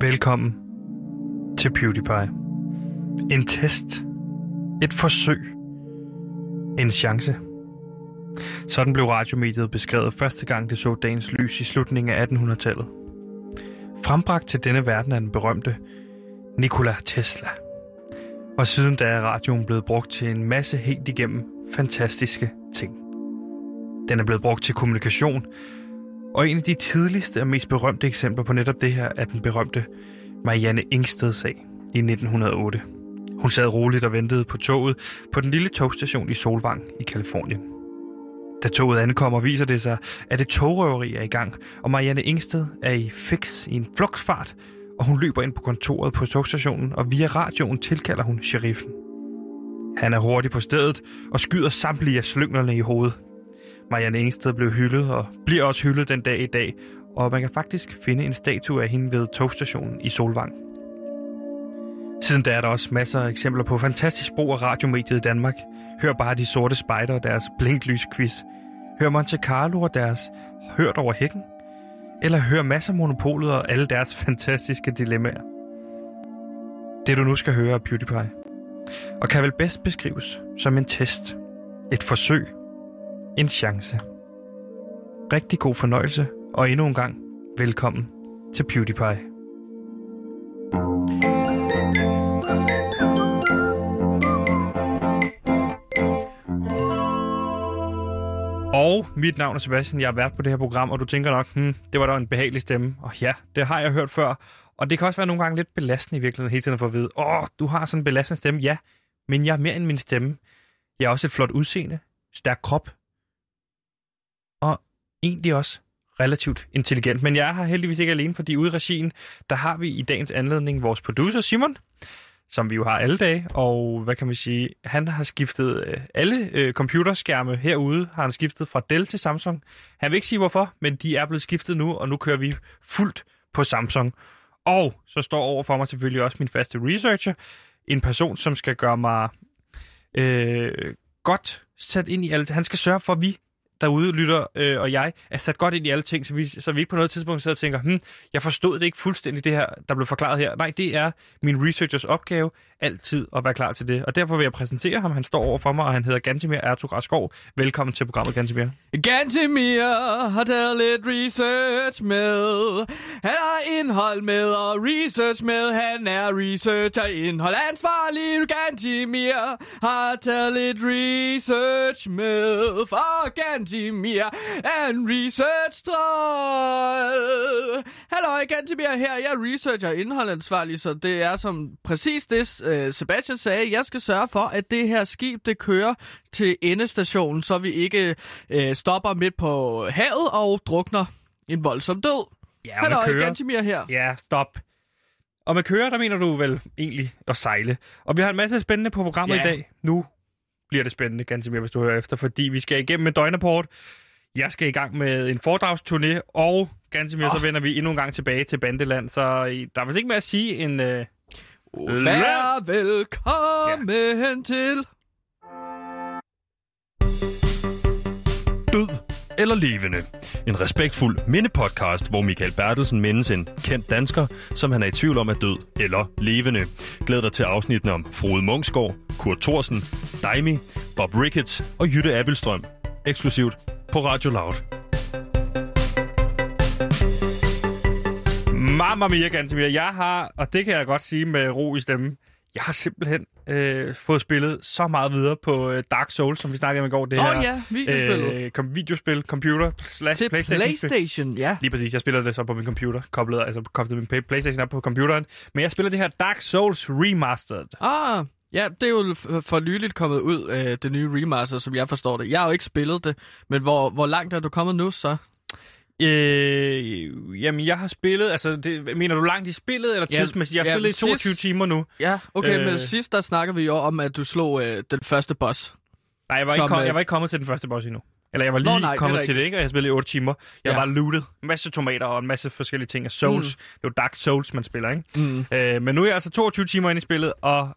Velkommen til PewDiePie. En test. Et forsøg. En chance. Sådan blev radiomediet beskrevet første gang det så dagens lys i slutningen af 1800-tallet. Frembragt til denne verden af den berømte Nikola Tesla. Og siden da er radioen blevet brugt til en masse helt igennem fantastiske ting. Den er blevet brugt til kommunikation, og en af de tidligste og mest berømte eksempler på netop det her er den berømte Marianne Ingsted-sag i 1908. Hun sad roligt og ventede på toget på den lille togstation i Solvang i Kalifornien. Da toget ankommer, viser det sig, at et togrøveri er i gang, og Marianne Ingsted er i fix i en flugtfart, og hun løber ind på kontoret på togstationen, og via radioen tilkalder hun sheriffen. Han er hurtig på stedet og skyder samtlige af slynglerne i hovedet. Marianne Engsted blev hyldet og bliver også hyldet den dag i dag, og man kan faktisk finde en statue af hende ved togstationen i Solvang. Siden da er der også masser af eksempler på fantastisk brug af radiomediet i Danmark. Hør bare de sorte spejder og deres blinklys-quiz. Hør Monte Carlo og deres Hørt over hækken. Eller hør masser af Monopolet og alle deres fantastiske dilemmaer. Det du nu skal høre er PewDiePie. Og kan vel bedst beskrives som en test. Et forsøg en chance. Rigtig god fornøjelse, og endnu en gang velkommen til PewDiePie. Og mit navn er Sebastian, jeg er vært på det her program, og du tænker nok, hmm, det var da en behagelig stemme. Og ja, det har jeg hørt før. Og det kan også være nogle gange lidt belastende i virkeligheden hele tiden at få at vide, åh, du har sådan en belastende stemme. Ja, men jeg er mere end min stemme. Jeg har også et flot udseende, stærk krop, egentlig også relativt intelligent. Men jeg er her heldigvis ikke alene, fordi ude i regien, der har vi i dagens anledning vores producer Simon, som vi jo har alle dage, og hvad kan man sige, han har skiftet øh, alle øh, computerskærme herude, har han skiftet fra Dell til Samsung. Han vil ikke sige hvorfor, men de er blevet skiftet nu, og nu kører vi fuldt på Samsung. Og så står over for mig selvfølgelig også min faste researcher, en person, som skal gøre mig øh, godt sat ind i alt. Han skal sørge for, at vi derude, lytter øh, og jeg, er sat godt ind i alle ting, så vi, så vi ikke på noget tidspunkt sidder og tænker, hm, jeg forstod det ikke fuldstændig, det her, der blev forklaret her. Nej, det er min researchers opgave, altid at være klar til det. Og derfor vil jeg præsentere ham. Han står over for mig, og han hedder Gantimir Ertug Raskov. Velkommen til programmet, Gantimir. Gantimir har taget lidt research med. Han har indhold med og research med. Han er researcher, indhold ansvarlig. Gantimir har taget lidt research med. For Gantimir er en research -troll. Hallo, Gantimir her. Jeg er researcher indhold ansvarlig, så det er som præcis det, øh, Sebastian sagde, jeg skal sørge for, at det her skib, det kører til endestationen, så vi ikke øh, stopper midt på havet og drukner en voldsom død. Ja, Hallo. Gantimir her. Ja, stop. Og med køre, der mener du vel egentlig at sejle. Og vi har en masse spændende på programmet Ja. i dag. Nu bliver det spændende, Gansimir, hvis du hører efter, fordi vi skal igennem en døgnrapport. Jeg skal i gang med en foredragsturné, og Gansimir, oh. så vender vi endnu en gang tilbage til Bandeland. Så øh, der er vist ikke mere at sige end... Øh, Vær velkommen ja. til... Død eller levende. En respektfuld mindepodcast, hvor Michael Bertelsen mindes en kendt dansker, som han er i tvivl om er død eller levende. Glæd dig til afsnitten om Frode Mungsgaard, Kurt Thorsen, Daimi, Bob Ricketts og Jytte Abelstrøm. Eksklusivt på Radio Loud. Mamma mia, Gantemir. Jeg har, og det kan jeg godt sige med ro i stemmen, jeg har simpelthen øh, fået spillet så meget videre på øh, Dark Souls, som vi snakkede om i går. Det Åh her, ja, videospillet. Øh, kom, videospil, computer, slash til Playstation. Playstation, ja. Lige præcis, jeg spiller det så på min computer, koblet, altså koblet min Play- Playstation op på computeren. Men jeg spiller det her Dark Souls Remastered. Ah, ja, det er jo for nyligt kommet ud af det nye remaster, som jeg forstår det. Jeg har jo ikke spillet det, men hvor, hvor langt er du kommet nu så? Øh, jamen, jeg har spillet, altså, det, mener du langt i spillet, eller Ja, tidsmæssigt? Jeg har ja, spillet i 22 sidst- timer nu. Ja, okay, Øh. men sidst der snakker vi jo om, at du slog øh, den første boss. Nej, jeg var, Som, ikke kom, øh, jeg var ikke kommet til den første boss endnu. Eller jeg var lige Nå, nej, det kommet til rigtigt. det, ikke? Og jeg spillede i 8 timer. Jeg Ja. var lootet. En masse tomater og en masse forskellige ting af Souls. Mm. Det er jo Dark Souls, man spiller, ikke? Mm. Øh, men nu er jeg altså 22 timer inde i spillet, og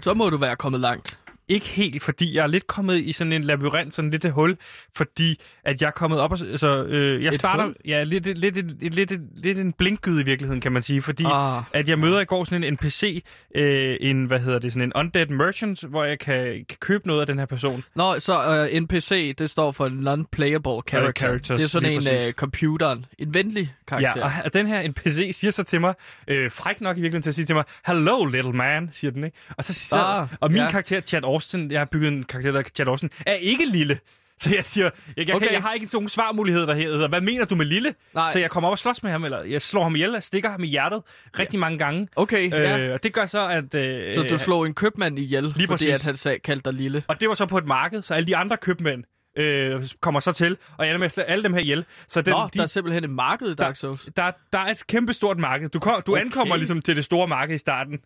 Så må du være kommet langt. Ikke helt, fordi jeg er lidt kommet i sådan en labyrint, sådan lidt et hul, fordi at jeg er kommet op og... Altså, øh, jeg Et starter... hul? Ja, lidt, lidt, lidt, lidt, lidt, en blinkgyde i virkeligheden, kan man sige, fordi Ah, at jeg møder i går sådan en NPC, øh, en, hvad hedder det, sådan en undead merchant, hvor jeg kan, kan købe noget af den her person. Nå, så uh, NPC, det står for Non-Playable Character. characters, det er sådan en uh, computeren, en venlig karakter. Ja, og, den her NPC siger så til mig, øh, fræk nok i virkeligheden til at sige til mig, Hello, little man, siger den, ikke? Og, så, så, Ah, og min ja. karakter, Chad Austin, jeg har bygget en karakter, der hedder Chad Austin, er ikke lille. Så jeg siger, jeg, jeg, okay. Kan, jeg har ikke sådan nogle svarmuligheder, der hedder, hvad mener du med lille? Nej. Så jeg kommer op og slås med ham, eller jeg slår ham ihjel, stikker ham i hjertet rigtig mange gange. Okay, ja. Øh, og det gør så, at... Øh, Så du slog en købmand ihjel, Lige fordi præcis. at han sag, kaldte dig lille. Og det var så på et marked, så alle de andre købmænd øh, kommer så til, og jeg ender med at slå alle dem her ihjel. Så den, Nå, de, der er simpelthen et marked i Dark Souls. der, der er et kæmpe stort marked. Du, kom, du Okay. ankommer ligesom til det store marked i starten.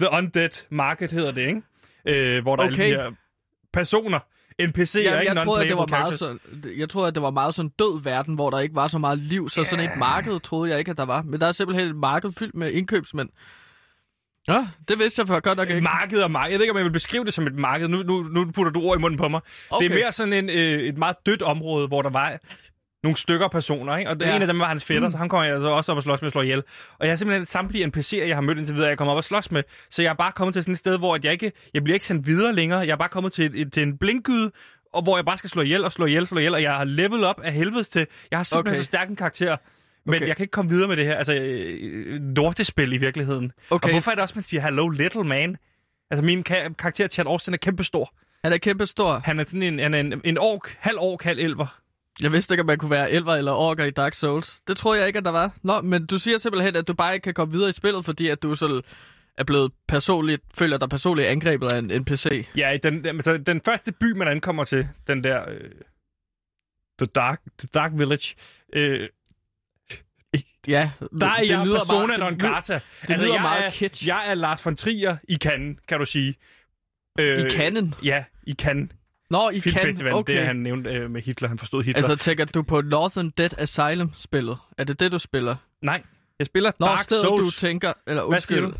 The Undead Market hedder det, ikke? Øh, hvor der okay. er alle de her personer, NPC'er, Ja, ikke jeg, troede, at det var meget sådan, jeg troede, at det var meget sådan død verden, hvor der ikke var så meget liv, så sådan et marked troede jeg ikke, at der var. Men der er simpelthen et marked fyldt med indkøbsmænd. Ja, det vidste jeg for godt nok ikke. Marked og marked. Jeg ved ikke, om jeg vil beskrive det som et marked. Nu, nu, nu putter du ord i munden på mig. Okay. Det er mere sådan en, øh, et meget dødt område, hvor der var nogle stykker personer, ikke? Og ja. En af dem var hans fætter, mm. så ham kommer jeg så også op og slås med at slå ihjel. Og jeg har simpelthen samtlige NPC'er, jeg har mødt indtil videre, jeg kommer op og slås med. Så jeg er bare kommet til sådan et sted, hvor at jeg ikke, jeg bliver ikke sendt videre længere. Jeg er bare kommet til, et, til en blinkgyde, og hvor jeg bare skal slå ihjel og slå ihjel og slå ihjel, og jeg har levelet op af helvedes til. Jeg har simpelthen okay. Så stærk en karakter. Men Okay. jeg kan ikke komme videre med det her, altså øh, lortespil i virkeligheden. Okay. Og hvorfor er det også, man siger, hello little man? Altså min ka- karakter, Chad Austin, er kæmpestor. Han er kæmpe stor. Han er sådan en, han er en, en ork, halv ork, halv elver. Jeg vidste ikke, at man kunne være elver eller orker i Dark Souls. Det tror jeg ikke, at der var. Nå, men du siger simpelthen, at du bare ikke kan komme videre i spillet, fordi at du så er blevet personligt, føler dig personligt angrebet af en NPC. Ja, i den, altså, den første by, man ankommer til, den der... Øh, the, dark, the Dark Village, øh, Ja, der er jeg lyder persona meget- non det grata. det lyder jeg, meget er, kitsch. jeg er Lars von Trier i Cannes, kan du sige. Øh, I Cannes? Ja, i Cannes. Nå, I kan. Filmfestivalen, Okay. det han nævnte øh, med Hitler. Han forstod Hitler. Altså, tænker du på Northern Dead Asylum-spillet? Er det det, du spiller? Nej, jeg spiller Nå, Dark stedet Souls. du tænker... Eller, undskyld, du?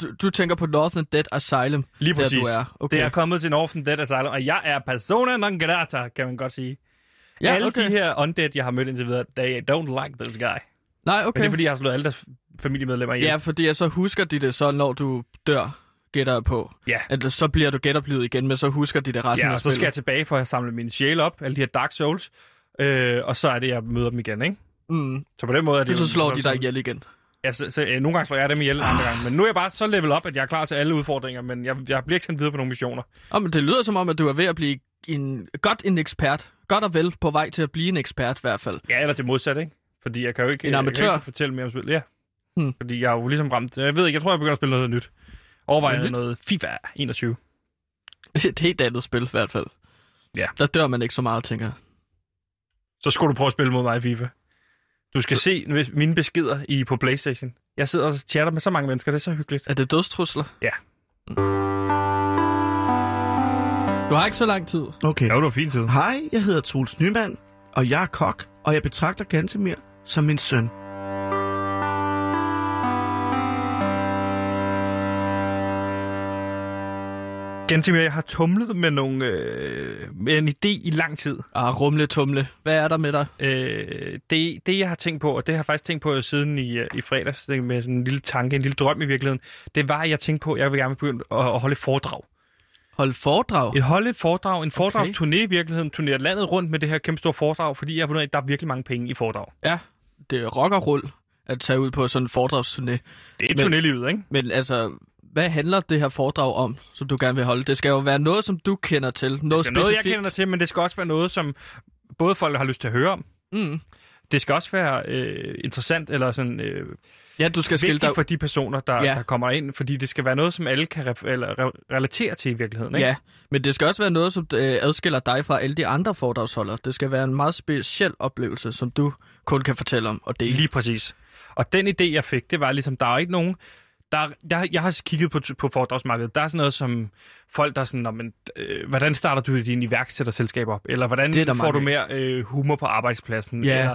Du, du tænker på Northern Dead Asylum, Lige der præcis. du er. Okay. Det er kommet til Northern Dead Asylum, og jeg er persona non grata, kan man godt sige. ja, Alle okay. de her undead, jeg har mødt indtil videre, they don't like this guy. Okay. Nej, Men okay. det er, fordi jeg har slået alle deres familiemedlemmer ihjel. Ja, fordi jeg så husker de det så, når du dør, gætter jeg på. Ja. At så bliver du genoplivet igen, men så husker de det resten Ja, af og så skal jeg spillet. tilbage for at samle min sjæl op, alle de her Dark Souls, øh, og så er det, jeg møder dem igen, ikke? Mm. Så på den måde er det Det så slår de dig ihjel igen. Ja, så, så, øh, nogle gange slår jeg dem ihjel, andre gange. Men nu er jeg bare så level op, at jeg er klar til alle udfordringer, men jeg, jeg bliver ikke sendt videre på nogle missioner. Oh, men det lyder som om, at du er ved at blive en, godt en ekspert. Godt og vel på vej til at blive en ekspert i hvert fald. Ja, eller det modsatte, ikke? Fordi jeg kan jo ikke, En jeg amatør? kan ikke fortælle mere om spil. Ja. Hmm. Fordi jeg er jo ligesom ramt. Jeg ved ikke, jeg tror, jeg begynder at spille noget nyt. Overvejer Noget noget, FIFA 21. Det er et helt andet spil i hvert fald. Ja. Der dør man ikke så meget, tænker jeg. Så skulle du prøve at spille mod mig i FIFA. Du skal se hvis- mine beskeder i på Playstation. Jeg sidder og chatter med så mange mennesker, det er så hyggeligt. Er det dødstrusler? Ja. Du har ikke så lang tid. Okay. det var fint tid. Hej, jeg hedder Troels Nyman, og jeg er kok, og jeg betragter Gantemir som min søn. Gentimir, jeg har tumlet med, nogle, øh, med en idé i lang tid. Ah, rumle tumle. Hvad er der med dig? Øh, det, det, jeg har tænkt på, og det har jeg faktisk tænkt på siden i, øh, i fredags, med sådan en lille tanke, en lille drøm i virkeligheden, det var, at jeg tænkte på, at jeg vil gerne begynde at, at holde foredrag. Hold foredrag? Et holde et foredrag, en foredragsturné i virkeligheden, turnere landet rundt med det her kæmpe store foredrag, fordi jeg har fundet at der er virkelig mange penge i foredrag. Ja, det er rock og rull at tage ud på sådan en foredragsturné. Det er turnélivet, ikke? Men altså, hvad handler det her foredrag om, som du gerne vil holde? Det skal jo være noget, som du kender til. Noget Det skal noget, jeg specifikt. kender til, men det skal også være noget, som både folk har lyst til at høre om. Mm. Det skal også være øh, interessant, eller sådan øh, Ja, du skal skille vigtigt dig for de personer, der, Ja. der kommer ind, fordi det skal være noget, som alle kan re- eller re- relatere til i virkeligheden. Ikke? Ja, men det skal også være noget, som øh, adskiller dig fra alle de andre foredragsholdere. Det skal være en meget speciel oplevelse, som du kun kan fortælle om og dele. Lige præcis. Og den idé, jeg fik, det var ligesom, der er ikke nogen... Der, der, jeg har kigget på, på foredragsmarkedet. Der er sådan noget som folk, der er sådan, "Nå, men, øh, hvordan starter du din iværksætterselskab op? Eller hvordan Det får du mere øh, humor på arbejdspladsen? Ja. Eller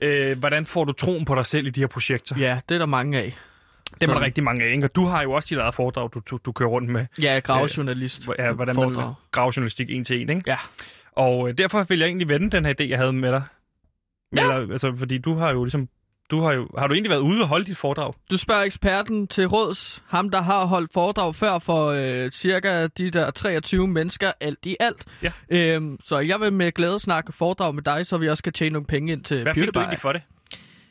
øh, hvordan får du troen på dig selv i de her projekter? Ja, det er der mange af. Dem er der rigtig mange af, ikke? Og du har jo også dit eget foredrag, du, du, du kører rundt med. Ja, gravejournalist. Hvor- Ja, hvordan man Foredrag. graver journalistik en til en, ikke? Ja. Og øh, derfor vil jeg egentlig vende den her idé, jeg havde med dig. Ja. Eller, altså, fordi du har jo ligesom... Du har, jo, har du egentlig været ude og holde dit foredrag? Du spørger eksperten til råds, ham der har holdt foredrag før for øh, cirka de der 23 mennesker alt i alt. Ja. Øhm, så jeg vil med glæde snakke foredrag med dig, så vi også kan tjene nogle penge ind til Hvad fik du egentlig for det?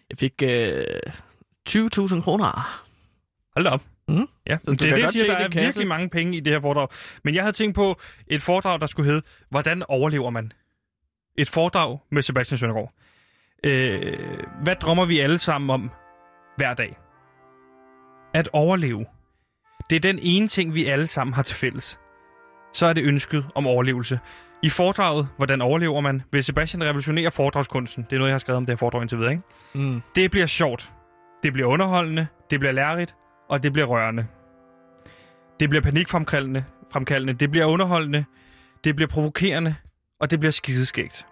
Jeg fik øh, 20.000 kroner. Hold da op. Mhm. Ja, du det er det, jeg siger, der er kasse. virkelig mange penge i det her foredrag. Men jeg havde tænkt på et foredrag, der skulle hedde, hvordan overlever man? Et foredrag med Sebastian Søndergaard. Øh, hvad drømmer vi alle sammen om hver dag? At overleve. Det er den ene ting, vi alle sammen har til fælles. Så er det ønsket om overlevelse. I foredraget, hvordan overlever man, vil Sebastian revolutionere foredragskunsten. Det er noget, jeg har skrevet om det her foredrag indtil videre, ikke? Mm. Det bliver sjovt. Det bliver underholdende. Det bliver lærerigt. Og det bliver rørende. Det bliver panikfremkaldende. Fremkaldende. Det bliver underholdende. Det bliver provokerende. Og det bliver skideskægt.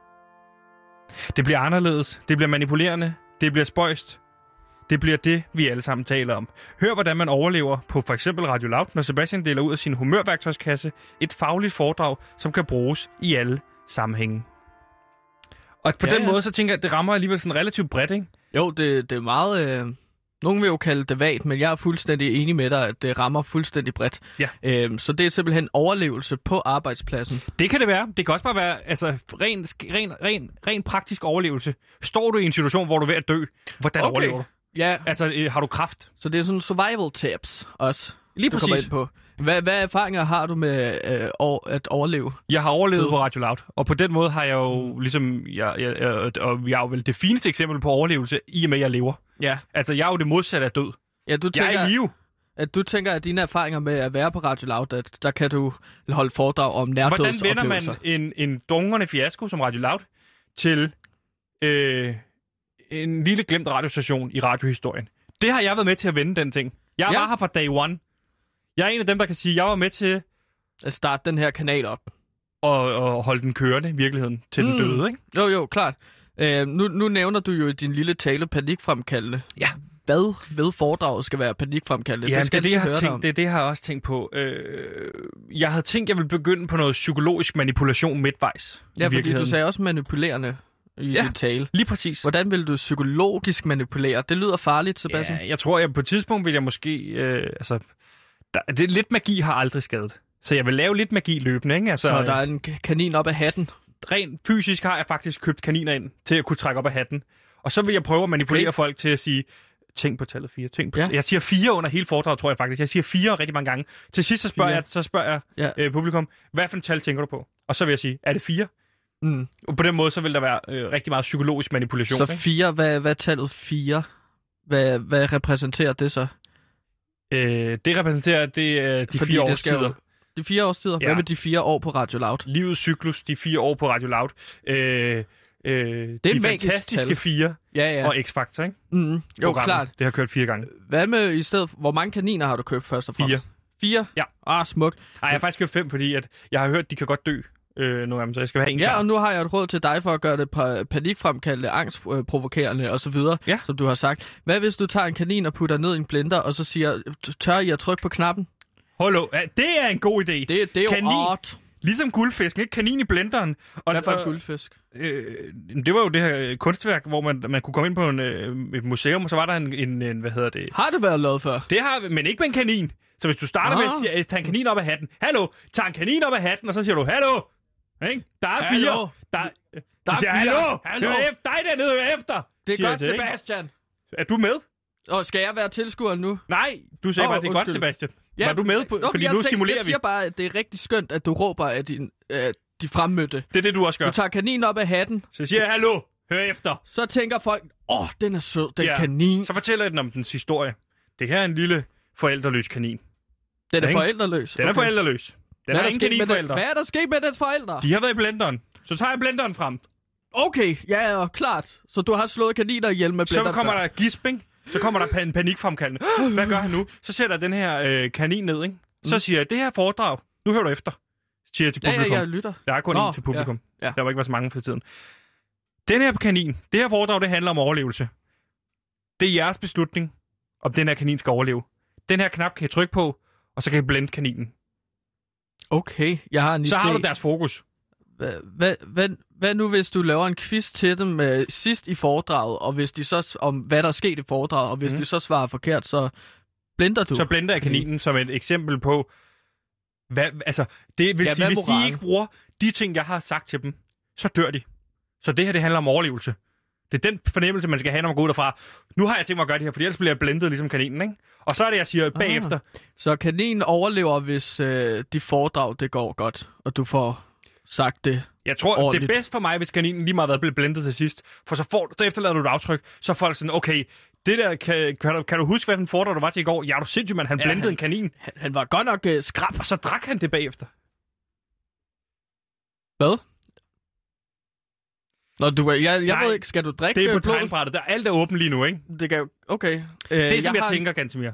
Det bliver anderledes. Det bliver manipulerende. Det bliver spøjst. Det bliver det, vi alle sammen taler om. Hør, hvordan man overlever på for eksempel Radio Loud, når Sebastian deler ud af sin humørværktøjskasse et fagligt foredrag, som kan bruges i alle sammenhænge. Og på Ja, den ja. måde, så tænker jeg, at det rammer alligevel sådan relativt bredt, ikke? Jo, det, det er meget... Øh... Nogen vil jo kalde det vagt, men jeg er fuldstændig enig med dig, at det rammer fuldstændig bredt. Ja. Øhm, så det er simpelthen overlevelse på arbejdspladsen. Det kan det være. Det kan også bare være altså, ren, ren, ren, ren praktisk overlevelse. Står du i en situation, hvor du er ved at dø, hvordan okay. overlever du? Ja, Altså, øh, har du kraft? så det er sådan survival tips også, Lige kommer præcis. ind på. Hvad, hvad erfaringer har du med øh, over, at overleve? Jeg har overlevet på Radio Loud, og på den måde har jeg jo ligesom, jeg, jeg, jeg, og jeg er jo vel det fineste eksempel på overlevelse, i og med, at jeg lever. Ja. Altså, jeg er jo det modsatte af død. Ja, du Jeg er tænker, i live. at du tænker, at dine erfaringer med at være på Radio Loud, at der kan du holde foredrag om Hvordan vender man nærdødsoplevelser. en, en dungerne fiasko som Radio Loud til øh, en lille glemt radiostation i radiohistorien? Det har jeg været med til at vende, den ting. Jeg Ja. var her fra day one. Jeg er en af dem, der kan sige, at jeg var med til At starte den her kanal op. at, at holde den kørende i virkeligheden til den Mm. døde, ikke? Jo, jo, klart. Øh, nu, nu nævner du jo i din lille tale panikfremkaldende. Ja. Hvad ved foredraget skal være panikfremkaldende? Ja, det, skal det, lige jeg har tænkt, det er det, jeg har også tænkt på. Øh, jeg havde tænkt, jeg ville begynde på noget psykologisk manipulation midtvejs. Ja, fordi du sagde også manipulerende i Ja. din tale. Lige præcis. Hvordan vil du psykologisk manipulere? Det lyder farligt, Sebastian. Ja, jeg tror, jeg på et tidspunkt vil jeg måske... Øh, altså, der, det, lidt magi har aldrig skadet. Så jeg vil lave lidt magi løbende, ikke? Altså, Så der er en ka- kanin op af hatten. Rent fysisk har jeg faktisk købt kaniner ind til at kunne trække op af hatten. Og så vil jeg prøve at manipulere Okay. folk til at sige, tænk på tallet 4, tænk på Ja. ja. Jeg siger 4 under hele foredraget, tror jeg faktisk. Jeg siger 4 rigtig mange gange. Til sidst så spørger Fire. jeg, så spørger jeg Ja. øh, publikum, hvad for et tal tænker du på? Og så vil jeg sige, er det 4? Mm. Og på den måde, så vil der være øh, rigtig meget psykologisk manipulation. Så ikke? fire, hvad, hvad er tallet fire? Hvad, hvad repræsenterer det så? Øh, det repræsenterer det, øh, de Fordi fire årstider. De fire årstider? Ja. Hvad med de fire år på Radio Loud? Livets cyklus, de fire år på Radio Loud. Øh, øh, et de magisk fantastiske tal. fire Ja, ja. og X-Factor, ikke? Mm. Jo, Programmet. klart. Det har kørt fire gange. Hvad med i stedet... Hvor mange kaniner har du købt først og fremmest? Fire. Fire? Ja. Ah, smukt. Ej, jeg har faktisk købt fem, fordi at jeg har hørt, at de kan godt dø øh, nogle af dem, så jeg skal have en Ja, klar. og nu har jeg et råd til dig for at gøre det pa- panikfremkaldende, angstprovokerende osv., Ja. som du har sagt. Hvad hvis du tager en kanin og putter ned i en blender, og så siger, tør I at trykke på knappen? Hallo, ja, det er en god idé. Det, det er jo Kanin. art. Ligesom guldfisk, ikke? Kanin i blenderen. Og, Hvad for en guldfisk? Øh, det var jo det her øh, kunstværk, hvor man, man kunne komme ind på en, øh, et museum, og så var der en, en, en hvad hedder det? Har det været lavet før? Det har, men ikke med en kanin. Så hvis du starter med at Ah. at tage en kanin op af hatten. Hallo, tag en kanin op af hatten, og så siger du, hallo. Ikke? Der er Hallo. fire. Der, der Der er siger, fire. hallo. Hallo. Hør efter, dig dernede, hør efter. Det er godt, til, ikke? Sebastian. Er du med? Og skal jeg være tilskuer nu? Nej, du sagde oh, bare, det er godt, undskyld. Sebastian. Ja, var du med? På, Nå, fordi jeg nu tænker- stimulerer jeg vi. siger bare, at det er rigtig skønt, at du råber af din, øh, de fremmødte. Det er det, du også gør. Du tager kaninen op af hatten, Så siger jeg, hallo, hør efter. så tænker folk, åh, oh, den er sød, den Ja. kanin. Så fortæller jeg den om dens historie. Det her er en lille forældreløs kanin. Den er ikke? forældreløs. Den er forældreløs. Den Hvad er, der ingen kaninforældre. hvad er der sket med den forældre? De har været i blenderen. Så tager jeg blenderen frem. Okay, ja, klart. Så du har slået kaniner ihjel med Så blender kommer før. der gisp, ikke? Så kommer der en panikfremkaldende. Hvad gør han nu? Så sætter jeg den her øh, kanin ned, ikke? Så siger jeg, det her foredrag, nu hører du efter, siger jeg til Mm. Ja, publikum. ja, jeg lytter. Der er kun Nå, én til publikum. ja, ja. Der var ikke været så mange for tiden. Den her kanin, det her foredrag, det handler om overlevelse. Det er jeres beslutning, om den her kanin skal overleve. Den her knap kan I trykke på, og så kan I blende kaninen. Okay, jeg har en Så idé. har du deres fokus. Hvad, hvad, hvad, nu, hvis du laver en quiz til dem øh, sidst i foredraget, og hvis de så, om hvad der er sket i foredraget, og hvis Mm. mm. de så svarer forkert, så blender du? Så blender jeg kaninen som et eksempel på, hvad, altså, det vil Ja, sige, hvis er de moralen? ikke bruger de ting, jeg har sagt til dem, så dør de. Så det her, det handler om overlevelse. Det er den fornemmelse, man skal have, når man går ud derfra. Nu har jeg tænkt mig at gøre det her, for ellers bliver jeg blendet ligesom kaninen, ikke? Og så er det, jeg siger bagefter, Så kaninen overlever, hvis øh, de foredrag, det går godt, og du får sagt det. Jeg tror, det er Ordentligt. bedst for mig, hvis kaninen lige meget hvad bliver blendet til sidst. For så, får, så efterlader du et aftryk, så er folk sådan, okay, det der, kan, kan, du, kan du huske, hvad den foredrag, du var til i går? Ja, du er sindssygt, man. Han Ja, blendede han- en kanin, Han, han var godt nok øh, skrab. og så drak han det bagefter. Hvad? Nå, du, jeg, jeg Nej, ved ikke, skal du drikke Det er på øh, blod? tegnbrættet. Der er alt er åbent lige nu, ikke? Det kan. Okay. Øh, Det, som jeg, har en- tænker, Gantemir.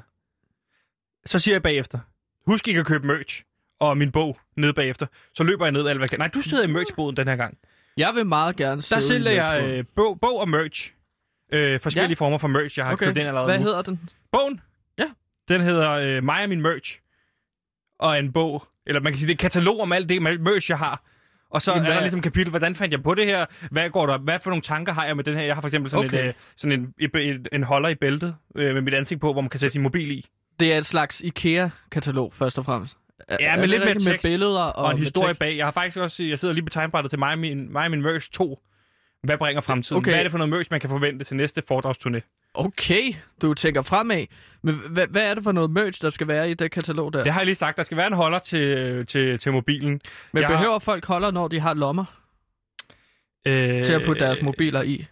Så siger jeg bagefter, husk ikke at købe merch og min bog ned bagefter. Så løber jeg ned alt, hvad jeg kan. Nej, du sidder i merchboden den her gang. Jeg vil meget gerne Der sælger jeg øh, bog, bog og merch. Øh, forskellige Ja. former for merch, jeg har okay. købt ind allerede Hvad nu. hedder den? Bogen? Ja. Den hedder øh, mig og min merch. Og en bog, eller man kan sige, det er et katalog om alt det merch, jeg har. Og så Jamen, er der ligesom kapitel, hvordan fandt jeg på det her? Hvad går der? Hvad for nogle tanker har jeg med den her? Jeg har for eksempel sådan, Okay. et, øh, sådan en, en, en, en holder i bæltet øh, med mit ansigt på, hvor man kan sætte sin mobil i. Det er et slags IKEA-katalog, først og fremmest. Ja, med det lidt mere tekst Med billeder og, Og en historie bag. Jeg har faktisk også, jeg sidder lige på tegnbrættet til mig og min, mig og min merch 2. Hvad bringer fremtiden? Okay. Hvad er det for noget merch, man kan forvente til næste foredragsturné? Okay, du tænker fremad. Men hvad, hvad er det for noget merch, der skal være i det katalog der? Det har jeg lige sagt. Der skal være en holder til, til, til mobilen. Men jeg- behøver folk holder, når de har lommer Øh, til at putte deres mobiler i?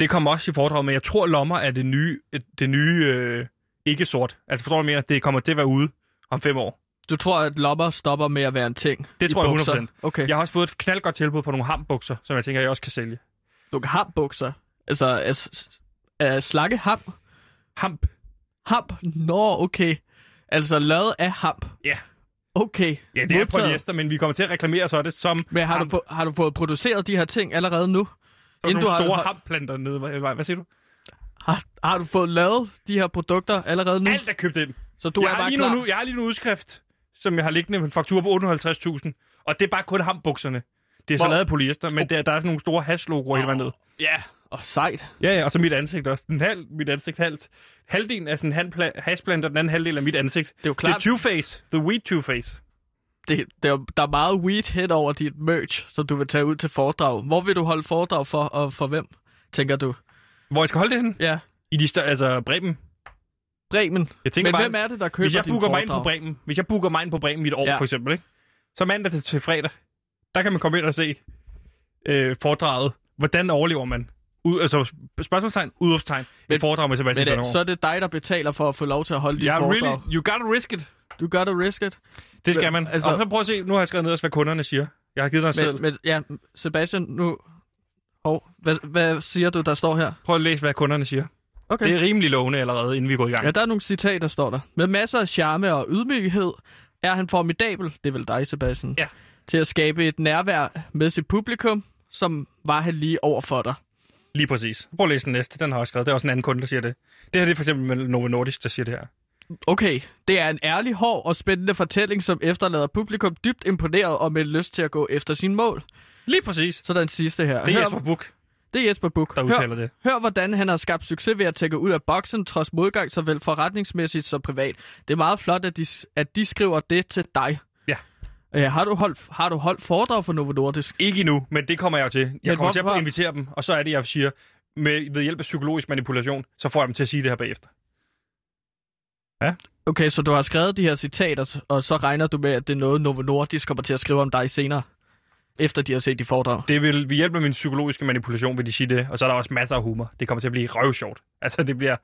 Det kommer også i foredrag, men jeg tror, lommer er det nye, det nye øh, ikke sort. Altså forstår du mere? Det kommer til at være ude om fem år. Du tror, at lommer stopper med at være en ting? Det tror jeg bukser? 100%. Okay. Jeg har også fået et knaldgodt tilbud på nogle hambukser, som jeg tænker, jeg også kan sælge. Du har bukser. Altså, er, slakke ham? Hamp. Hamp? Nå, okay. Altså lavet af hamp? Ja. Okay. Ja, det er Modtaget. polyester, men vi kommer til at reklamere så er det som Men har du, få, har du fået produceret de her ting allerede nu? Der er nogle du har- store har- hampplanter nede. Hvad, hvad siger du? Har, har du fået lavet de her produkter allerede nu? Alt er købt ind. Så du jeg, er har bare lige klar? nu, jeg har lige en udskrift, som jeg har liggende med en faktur på 850.000. Og det er bare kun hambukserne. Det er så Hvor- lavet af polyester, men der, der er nogle store hashlogoer hele vejen ned. Ja, og sejt. Ja, ja, og så mit ansigt også. Den halv, mit ansigt halvt. Halvdelen er sådan en hashplant, og den anden halvdel er mit ansigt. Det er jo klart, Det er Two-Face. The Weed Two-Face. det, det er, der er meget weed hen over dit merch, som du vil tage ud til foredrag. Hvor vil du holde foredrag for, og for hvem, tænker du? Hvor jeg skal holde det hen? Ja, I de større, altså Bremen. Bremen. Jeg tænker Men bare, hvem er det, der køber hvis jeg booker mig ind på? Bremen, hvis jeg booker mig ind på Bremen i et år, Ja. for eksempel, ikke? så mandag til, til fredag, der kan man komme ind og se øh, foredraget. Hvordan overlever man? Ud, altså spørgsmålstegn, udopstegn, et foredrag med Sebastian Men det, så er det dig, der betaler for at få lov til at holde dit Ja, foredrag. really, you gotta risk it. Du gør det risk it. Det skal man. altså- og så prøv at se, nu har jeg skrevet ned, hvad kunderne siger. Jeg har givet dig. Men, men, ja, Sebastian, nu... Hov, hvad, hvad siger du, der står her? Prøv at læse, hvad kunderne siger. Okay. Det er rimelig lovende allerede, inden vi går i gang. Ja, der er nogle citater, står der. Med masser af charme og ydmyghed er han formidabel, det er vel dig, Sebastian, Ja. til at skabe et nærvær med sit publikum, som var han lige over for dig. Lige præcis. Prøv at læse den næste. Den har jeg også skrevet. Det er også en anden kunde, der siger det. Det her det er for eksempel med Novo Nordisk, der siger det her. Okay, det er en ærlig, hård og spændende fortælling, som efterlader publikum dybt imponeret og med lyst til at gå efter sin mål. Lige præcis. Så den sidste her. Det er hør, Jesper Buch, det er Jesper Buch. der Hør, udtaler det. hør, hvordan han har skabt succes ved at tække ud af boksen, trods modgang såvel forretningsmæssigt som privat. Det er meget flot, at de, at de skriver det til dig. Ja. Øh, har, du holdt, har du holdt foredrag for Novo Nordisk? Ikke endnu, men det kommer jeg jo til. Jeg Men kommer til at invitere dem, og så er det, jeg siger, med, ved hjælp af psykologisk manipulation, så får jeg dem til at sige det her bagefter. Okay, så du har skrevet de her citater, og så regner du med, at det er noget, Novo Nordisk kommer til at skrive om dig senere, efter de har set de foredrag. Det vil, ved hjælp af min psykologiske manipulation, vil de sige det, og så er der også masser af humor. Det kommer til at blive røvsjovt. Altså, det bliver...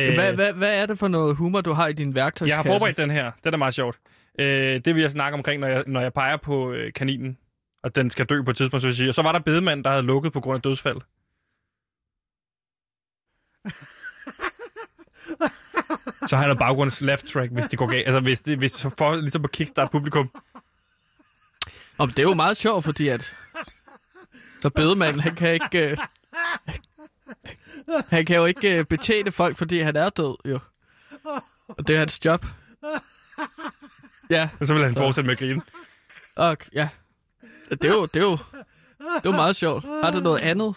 Øh, Hvad, hvad, hvad er det for noget humor, du har i din værktøjskasse? jeg har forberedt den her. Den er meget sjovt. Øh, det vil jeg snakke omkring, når jeg, når jeg peger på øh, kaninen, og den skal dø på et tidspunkt, så vil jeg sige. Og så var der bedemand, der havde lukket på grund af dødsfald. så har jeg noget baggrunds left track, hvis det går galt. Altså, hvis det, hvis for ligesom at kickstart publikum. Om det er jo meget sjovt, fordi at... Så bedemanden, han kan ikke... Øh... Han kan jo ikke øh, betjene folk, fordi han er død, jo. Og det er hans job. Ja, Og så vil han fortsætte med at grine. og ja. Det er jo, det er jo, det er jo meget sjovt. Har du noget andet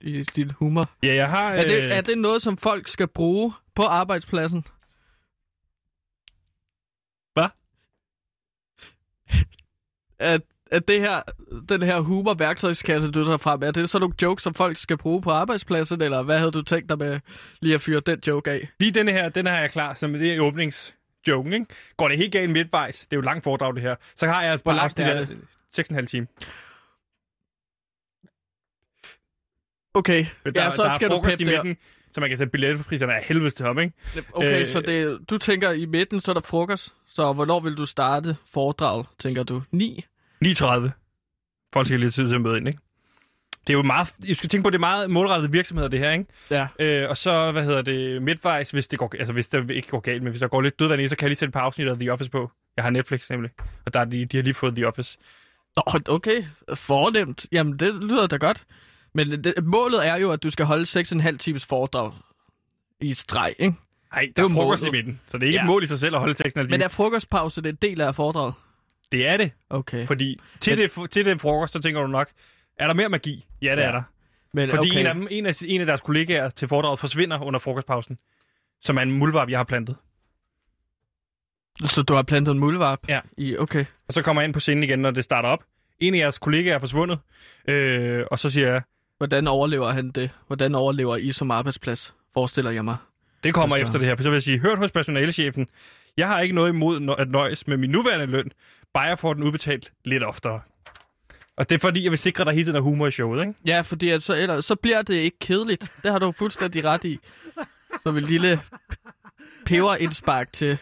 i din humor? Ja, jeg har... Er det, øh, er det noget, som folk skal bruge på arbejdspladsen? Hvad? At, at det her, den her humor-værktøjskasse, du tager frem, er det så nogle jokes, som folk skal bruge på arbejdspladsen, eller hvad havde du tænkt dig med lige at fyre den joke af? Lige denne her, den har jeg klar, som det er åbningsjoken, ikke? Går det helt galt midtvejs, det er jo et langt foredrag det her, så har jeg Hvor bare langt er af 6,5 time. Okay, Men der, ja, så der skal er du peppe der. midten, så man kan sætte billetpriserne af helvedes til ham, ikke? Okay, Øh, så det, du tænker i midten, så er der frokost. Så hvornår vil du starte foredraget, tænker du? 9? 9.30. Folk skal lidt tid til at møde ind, ikke? Det er jo meget, jeg skal tænke på, det er meget målrettede virksomheder, det her, ikke? Ja. Øh, og så, hvad hedder det, midtvejs, hvis det går, altså hvis det ikke går galt, men hvis der går lidt dødvand i, så kan jeg lige sætte et par afsnit af The Office på. Jeg har Netflix nemlig, og der er de, de har lige fået The Office. Nå, okay. Fornemt. Jamen, det lyder da godt. Men det, målet er jo, at du skal holde 6,5 times foredrag i streg, ikke? Nej, der er er frokost i målet. midten, så det er ikke Ja. et mål i sig selv at holde 6,5 Men timer. er frokostpause det er en del af foredraget? Det er det, Okay. fordi til, Men- det, til det frokost, så tænker du nok, er der mere magi? Ja, det Ja. er der. Men, Fordi okay. en, af dem, en, af, en af deres kollegaer til foredraget forsvinder under frokostpausen, som er en muldvarp, jeg har plantet. Så du har plantet en muldvarp? Ja. I, okay. Og så kommer jeg ind på scenen igen, når det starter op. En af jeres kollegaer er forsvundet, øh, og så siger jeg, Hvordan overlever han det? Hvordan overlever I som arbejdsplads? Forestiller jeg mig. det kommer Jeg skal- efter det her. For så vil jeg sige, hørt hos personalechefen, jeg har ikke noget imod at nøjes med min nuværende løn, bare jeg får den udbetalt lidt oftere. Og det er fordi, jeg vil sikre, der hele tiden er humor i showet, ikke? Ja, fordi at så, ellers, så bliver det ikke kedeligt. Det har du fuldstændig ret i. Så vil lille peberindspark til,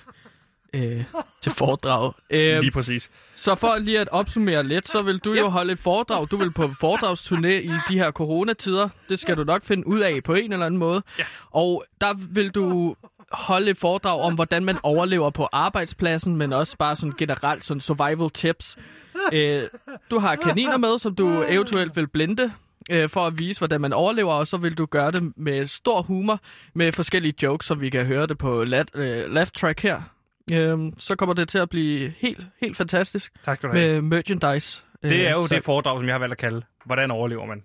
øh, til foredrag. Øh, Lige præcis. så for lige at opsummere lidt, så vil du jo holde et foredrag. Du vil på foredragsturné i de her coronatider. Det skal du nok finde ud af på en eller anden måde. Ja. Og der vil du holde et foredrag om, hvordan man overlever på arbejdspladsen, men også bare sådan generelt sådan survival tips. Øh, du har kaniner med, som du eventuelt vil blinde øh, for at vise, hvordan man overlever, og så vil du gøre det med stor humor, med forskellige jokes, som vi kan høre det på lat, øh, laugh track her. Øh, så kommer det til at blive helt, helt fantastisk Tak skal du have. med merchandise. Det er jo så, det foredrag, som jeg har valgt at kalde, hvordan overlever man?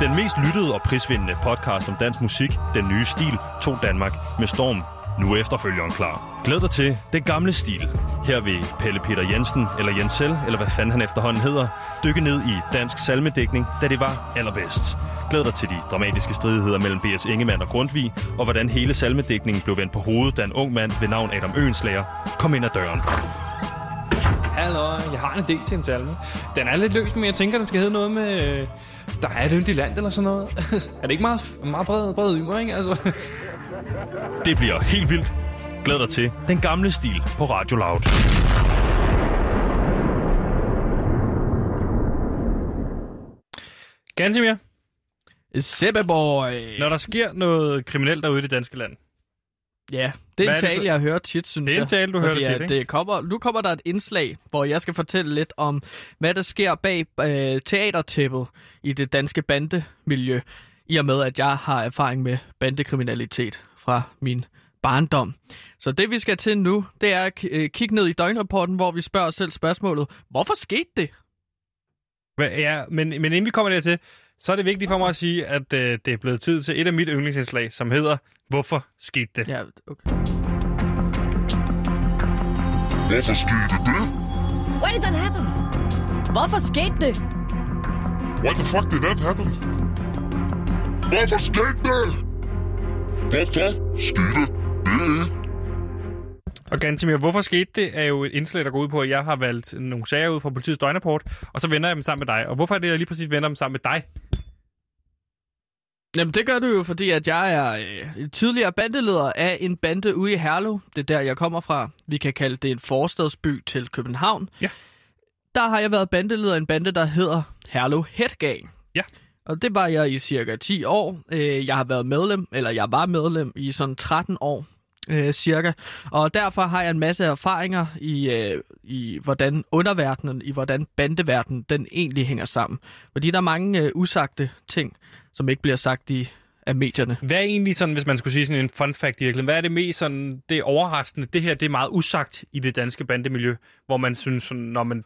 Den mest lyttede og prisvindende podcast om dansk musik, Den Nye Stil, tog Danmark med storm. Nu er efterfølgeren klar. Glæd dig til Den Gamle Stil. Her vil Pelle Peter Jensen, eller Jensel, eller hvad fanden han efterhånden hedder, dykke ned i dansk salmedækning, da det var allerbedst. Glæd dig til de dramatiske stridigheder mellem B.S. Ingemann og Grundtvig, og hvordan hele salmedækningen blev vendt på hovedet, da en ung mand ved navn Adam Øenslager kom ind ad døren. Hallo, jeg har en idé til en salme. Den er lidt løs, men jeg tænker, den skal hedde noget med... øh, Der er et yndigt land eller sådan noget. er det ikke meget, meget bred, bred ymer, ikke? Altså, det bliver helt vildt. Glæd dig til Den Gamle Stil på Radio Loud. Gansimir, Seppeboy! når der sker noget kriminelt derude i det danske land, Ja, det er en tale, jeg hører tit, synes Det er jeg. en tale, du hører tit, ikke? det kommer, nu kommer der et indslag, hvor jeg skal fortælle lidt om, hvad der sker bag øh, teatertæppet i det danske bandemiljø, i og med, at jeg har erfaring med bandekriminalitet fra min barndom. Så det, vi skal til nu, det er at øh, kigge ned i døgnrapporten, hvor vi spørger os selv spørgsmålet, hvorfor skete det? Ja, men, men inden vi kommer dertil, så er det vigtigt for mig at sige, at øh, det er blevet tid til et af mit yndlingsindslag, som hedder Hvorfor skete det? Ja, okay. Hvorfor skete det? Why did that happen? Hvorfor skete det? Why the fuck did that happen? Hvorfor skete det? Hvorfor skete det? Og Gantimir, hvorfor skete det, er jo et indslag, der går ud på, at jeg har valgt nogle sager ud fra politiets døgnrapport, og så vender jeg dem sammen med dig. Og hvorfor er det, at jeg lige præcis vender dem sammen med dig? Jamen, det gør du jo, fordi at jeg er øh, tidligere bandeleder af en bande ude i Herlev. Det er der, jeg kommer fra. Vi kan kalde det en forstadsby til København. Ja. Der har jeg været bandeleder af en bande, der hedder Herlev Head Gang. Ja. Og det var jeg i cirka 10 år. Øh, jeg har været medlem, eller jeg var medlem i sådan 13 år. øh, cirka. Og derfor har jeg en masse erfaringer i, øh, i hvordan underverdenen, i hvordan bandeverdenen, den egentlig hænger sammen. Fordi der er mange øh, usagte ting, som ikke bliver sagt i af medierne. Hvad er egentlig sådan, hvis man skulle sige sådan en fun fact i virkeligheden, hvad er det mest sådan, det overraskende, det her det er meget usagt i det danske bandemiljø, hvor man synes sådan, når man,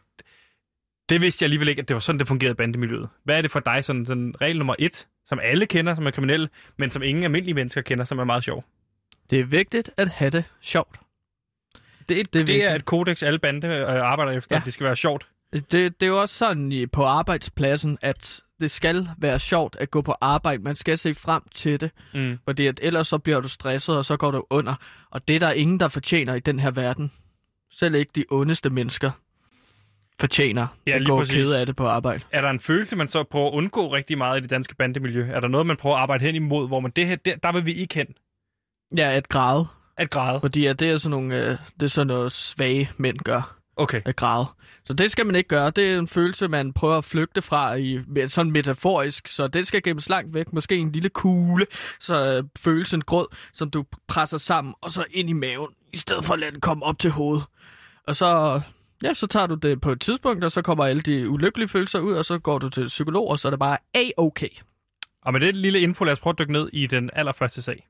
det vidste jeg alligevel ikke, at det var sådan, det fungerede i bandemiljøet. Hvad er det for dig, sådan, sådan regel nummer et, som alle kender, som er kriminelle, men som ingen almindelige mennesker kender, som er meget sjov? Det er vigtigt at have det sjovt. Det, er, det, Det er det er et kodex, alle bande øh, arbejder efter, Ja. at det skal være sjovt. Det, det er jo også sådan på arbejdspladsen, at det skal være sjovt at gå på arbejde. Man skal se frem til det, Mm. fordi at ellers så bliver du stresset, og så går du under. Og det er der ingen, der fortjener i den her verden. Selv ikke de ondeste mennesker fortjener Ja, at gå kede af det på arbejde. Er der en følelse, man så prøver at undgå rigtig meget i det danske bandemiljø? Er der noget, man prøver at arbejde hen imod, hvor man det her, der, der vil vi ikke hen Ja, at græde. at græde? Fordi at det er sådan nogle, øh, det er sådan noget svage mænd gør. Okay. at græde. Så det skal man ikke gøre. Det er en følelse, man prøver at flygte fra, i, sådan metaforisk. Så det skal gemmes langt væk. Måske en lille kugle, så øh, følelsen grød, som du presser sammen, og så ind i maven, i stedet for at lade den komme op til hovedet. Og så, ja, så tager du det på et tidspunkt, og så kommer alle de ulykkelige følelser ud, og så går du til psykolog, og så er det bare A-okay. Og med det lille info, lad os prøve at dykke ned i den allerførste sag.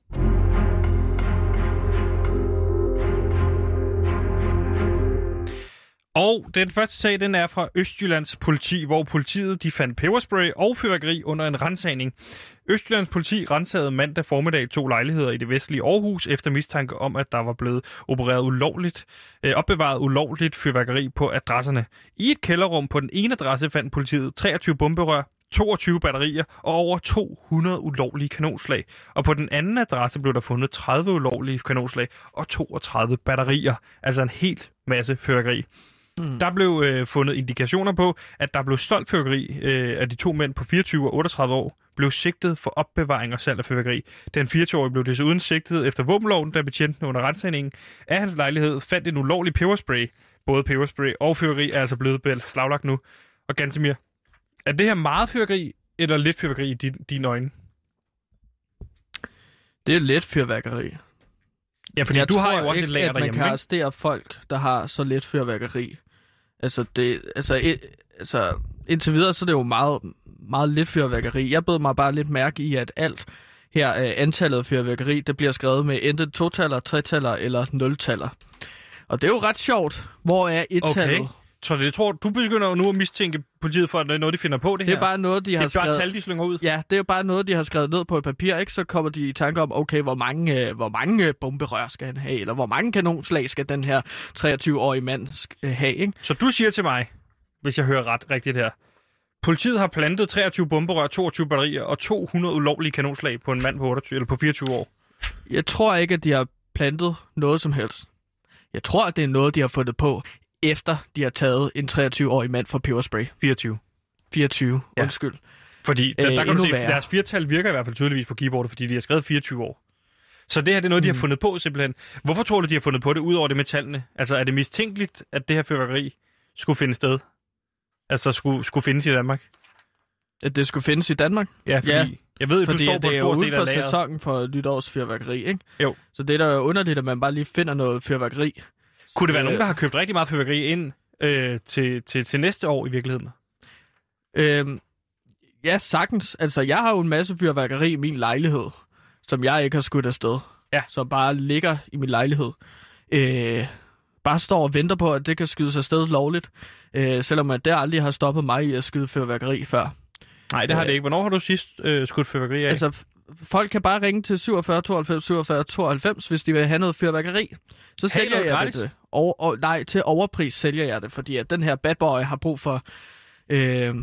Og den første sag, den er fra Østjyllands politi, hvor politiet de fandt peberspray og fyrværkeri under en rensagning. Østjyllands politi rensagede mandag formiddag to lejligheder i det vestlige Aarhus efter mistanke om, at der var blevet opereret ulovligt, øh, opbevaret ulovligt fyrværkeri på adresserne. I et kælderrum på den ene adresse fandt politiet 23 bomberør, 22 batterier og over 200 ulovlige kanonslag. Og på den anden adresse blev der fundet 30 ulovlige kanonslag og 32 batterier. Altså en helt masse fyrværkeri. Mm. Der blev øh, fundet indikationer på, at der blev stolt fyrværkeri øh, af de to mænd på 24 og 38 år, blev sigtet for opbevaring og salg af fyrværkeri. Den 24-årige blev desuden sigtet efter våbenloven, da betjenten under retsagningen af hans lejlighed fandt en ulovlig peberspray. Både peberspray og fyrværkeri er altså blevet beslaglagt nu. Og Gantemir, er det her meget fyrværkeri, eller lidt fyrværkeri i din, dine øjne? Det er let fyrværkeri. Ja, fordi jeg du tror har jo også ikke, et lager at man derhjemme, kan ikke? arrestere folk, der har så let fyrværkeri. Altså, det, altså, et, altså, indtil videre, så er det jo meget, meget lidt fyrværkeri. Jeg bed mig bare lidt mærke i, at alt her, øh, antallet af fyrværkeri, det bliver skrevet med enten totaller, tretaller eller nultaller. Og det er jo ret sjovt. Hvor er et-tallet? Okay. Så det tror du begynder jo nu at mistænke politiet for, at det er noget, de finder på det, Det her? er bare noget, de det har er bare skrevet... tal, de slynger ud? Ja, det er bare noget, de har skrevet ned på et papir, ikke? Så kommer de i tanke om, okay, hvor mange, øh, hvor mange bomberør skal han have, eller hvor mange kanonslag skal den her 23-årige mand øh, have, ikke? Så du siger til mig, hvis jeg hører ret rigtigt her, politiet har plantet 23 bomberør, 22 batterier og 200 ulovlige kanonslag på en mand på, 28, eller på 24 år. Jeg tror ikke, at de har plantet noget som helst. Jeg tror, at det er noget, de har fundet på, efter de har taget en 23-årig mand fra peberspray. 24. 24, Ja. undskyld. Fordi der, Øh, der kan du se, værre. deres firtal virker i hvert fald tydeligvis på keyboardet, fordi de har skrevet 24 år. Så det her det er noget, de har Mm. fundet på simpelthen. Hvorfor tror du, de har fundet på det, udover det med tallene? Altså er det mistænkeligt, at det her fyrværkeri skulle finde sted? Altså skulle, skulle findes i Danmark? At det skulle findes i Danmark. Ja, fordi Ja, jeg ved, at du Fordi står at på det en er stor jo uden del for af lageret. sæsonen for nytårsfyrværkeri, ikke? Jo. Så det er da underligt, at man bare lige finder noget fyrværkeri. Kunne det være Øh. nogen, der har købt rigtig meget fyrværkeri ind øh, til, til, til næste år i virkeligheden? Øhm, ja, sagtens. Altså, jeg har jo en masse fyrværkeri i min lejlighed, som jeg ikke har skudt afsted. Ja. Som bare ligger i min lejlighed. Øh, bare står og venter på, at det kan skydes afsted lovligt. Øh, selvom at det aldrig har stoppet mig i at skyde fyrværkeri før. Nej, det har Øh. det ikke. Hvornår har du sidst øh, skudt fyrværkeri af? Altså, folk kan bare ringe til 47 92 47 92, hvis de vil have noget fyrværkeri. Så sælger noget jeg gratis? det. Over, og, nej, til overpris sælger jeg det, fordi at den her bad boy har brug for øh,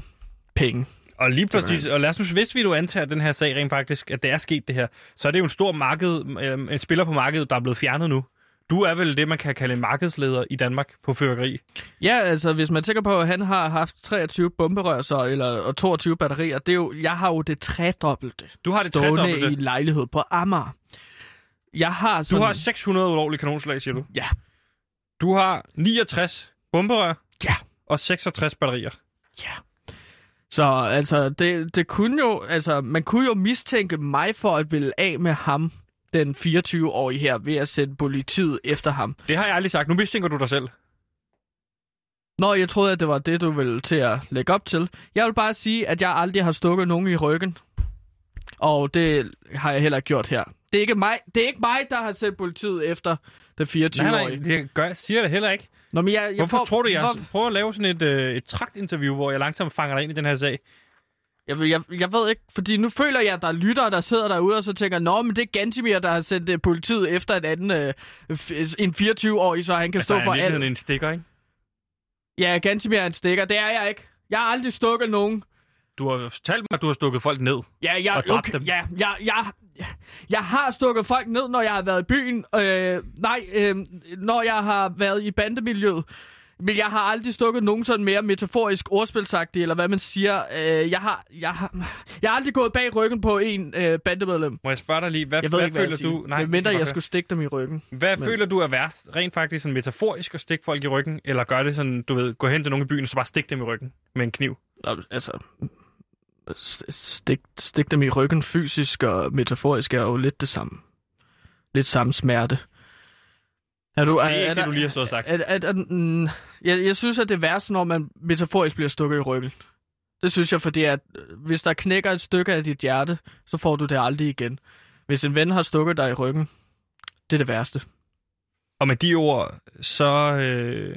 penge. Og lige pludselig, og lad os nu, hvis vi nu antager, den her sag rent faktisk, at det er sket det her, så er det jo en stor marked, øh, en spiller på markedet, der er blevet fjernet nu. Du er vel det, man kan kalde en markedsleder i Danmark på fyrværkeri. Ja, altså hvis man tænker på, at han har haft 23 bomberør så, eller, og 22 batterier, det er jo, jeg har jo det tredobbelte Du har det stående tredobbelte. i en lejlighed på Amager. Jeg har Du sådan... har 600 ulovlige kanonslag, siger du. Ja. Du har 69 bomberør. Ja. Og 66 batterier. Så altså, det, det kunne jo, altså, man kunne jo mistænke mig for at ville af med ham den 24-årige her, ved at sende politiet efter ham. Det har jeg aldrig sagt. Nu mistænker du dig selv. Nå, jeg troede, at det var det, du ville til at lægge op til. Jeg vil bare sige, at jeg aldrig har stukket nogen i ryggen. Og det har jeg heller ikke gjort her. Det er ikke mig, det er ikke mig der har sendt politiet efter den 24-årige. Nej, nej, det gør, jeg siger det heller ikke. Nå, men jeg, jeg Hvorfor får, tror du, jeg hvor, prøver at lave sådan et, øh, et trakt-interview, hvor jeg langsomt fanger dig ind i den her sag? Jeg, jeg, jeg ved ikke, fordi nu føler jeg, at der er lyttere, der sidder derude og så tænker, Nå, men det er Gantimir, der har sendt øh, politiet efter en anden, øh, f- en 24-årig, så han kan Altså, stå er for alt. virkeligheden en stikker, ikke? Ja, Gantimir er en stikker. Det er jeg ikke. Jeg har aldrig stukket nogen. Du har fortalt mig, at du har stukket folk ned. Ja, jeg, Og okay, dem. ja, jeg, jeg, jeg har stukket folk ned, når jeg har været i byen. Øh, nej, øh, når jeg har været i bandemiljøet. Men jeg har aldrig stukket nogen sådan mere metaforisk ordspilsagtig, eller hvad man siger. Øh, jeg, har, jeg, har, jeg har aldrig gået bag ryggen på en øh, bandemedlem. Må jeg spørge dig lige, hvad, Jeg ved hvad ikke, hvad føler jeg siger. du... Nej, mindre det kan jeg skulle stikke dem i ryggen. Hvad men- føler du er værst? Rent faktisk sådan metaforisk at stikke folk i ryggen, eller gør det sådan, du ved, gå hen til nogen i byen, og så bare stikke dem i ryggen med en kniv? Altså, st- stik, stik dem i ryggen fysisk og metaforisk er jo lidt det samme. Lidt samme smerte. Er du, Det er ikke det, der- du lige har stået og sagt. Er, er, er, mm, jeg, jeg synes, at det er værst, når man metaforisk bliver stukket i ryggen. Det synes jeg, fordi at øh, hvis der knækker et stykke af dit hjerte, så får du det aldrig igen. Hvis en ven har stukket dig i ryggen, det er det værste. Og med de ord, så øh,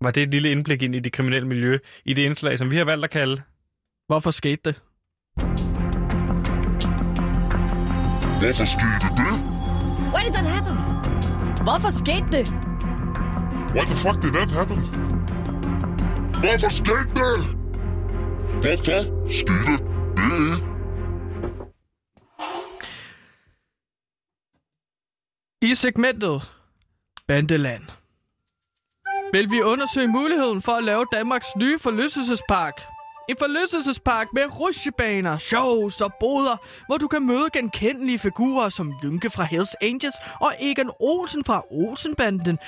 var det et lille indblik ind i det kriminelle miljø, i det indslag, som vi har valgt at kalde Hvorfor skete det? Hvorfor skete det? Why did that happen? Hvorfor skete det? Why the fuck did that happen? Hvorfor skete det? Hvorfor skete det? I segmentet Bandeland vil vi undersøge muligheden for at lave Danmarks nye forlystelsespark. En forlystelsespark med rusjebaner, shows og boder, hvor du kan møde genkendelige figurer som Jynke fra Hells Angels og Egan Olsen fra Olsenbanden.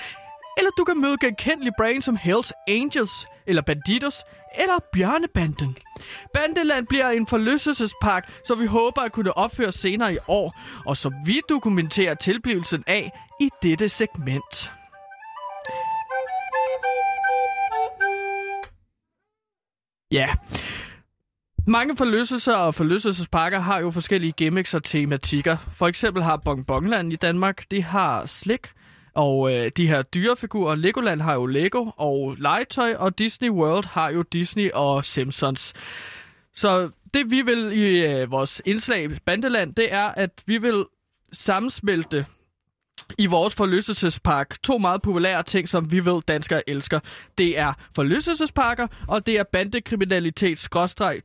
Eller du kan møde genkendelige brands som Hells Angels, eller Banditos, eller Bjørnebanden. Bandeland bliver en forlystelsespark, så vi håber at kunne opføre senere i år, og så vi dokumenterer tilblivelsen af i dette segment. Ja. Mange forlystelser og forlystelsesparker har jo forskellige gimmicks og tematikker. For eksempel har Bonbonland i Danmark, det har slik, og øh, de her dyrefigurer, Legoland har jo Lego og legetøj, og Disney World har jo Disney og Simpsons. Så det vi vil i øh, vores indslag Bandeland, det er, at vi vil sammensmelte i vores forlystelsespark to meget populære ting, som vi ved danskere elsker. Det er forlystelsesparker, og det er bandekriminalitet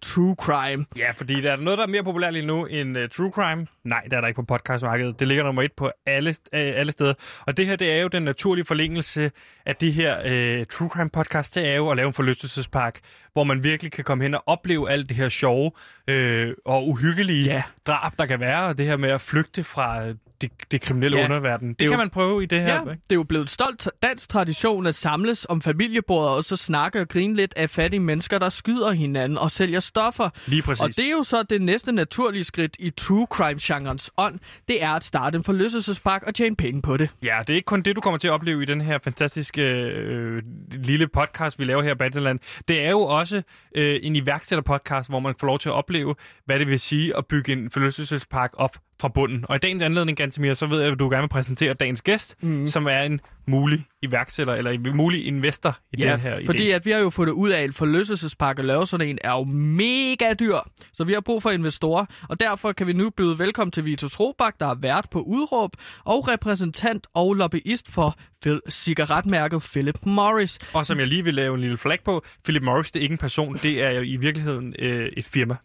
true crime. Ja, fordi der er noget, der er mere populært lige nu end uh, True Crime. Nej, det er der ikke på podcastmarkedet. Det ligger nummer et på alle, uh, alle steder. Og det her, det er jo den naturlige forlængelse af de her uh, True Crime podcast. Det er jo at lave en forlystelsespark, hvor man virkelig kan komme hen og opleve alt det her sjove uh, og uhyggelige Ja. drab, der kan være. Og det her med at flygte fra det, det kriminelle Ja, underverden. Det, er kan jo- man prøve i det her. Ja, ikke? det er jo blevet en stolt dansk tradition at samles om familiebordet og så snakke og grine lidt af fattige mennesker, der skyder hinanden og sælger stoffer. Lige præcis. Og det er jo så det næste naturlige skridt i true crime-genrens ånd. Det er at starte en forlystelsespark og tjene penge på det. Ja, det er ikke kun det, du kommer til at opleve i den her fantastiske øh, lille podcast, vi laver her i Bandeland. Det er jo også øh, en iværksætterpodcast, hvor man får lov til at opleve, hvad det vil sige at bygge en forlystelsespark op fra bunden. Og i dagens anledning, Gantemir, så ved jeg, at du gerne vil præsentere dagens gæst, mm. som er en mulig iværksætter, eller en mulig investor i den her idé. fordi at vi har jo fundet ud af, at en forlystelsespark at lave sådan en er jo mega dyr. Så vi har brug for investorer, og derfor kan vi nu byde velkommen til Vitus Robak, der er vært på Udråb, og repræsentant og lobbyist for cigaretmærket Philip Morris. Og som jeg lige vil lave en lille flag på, Philip Morris, det er ikke en person, det er jo i virkeligheden øh, et firma.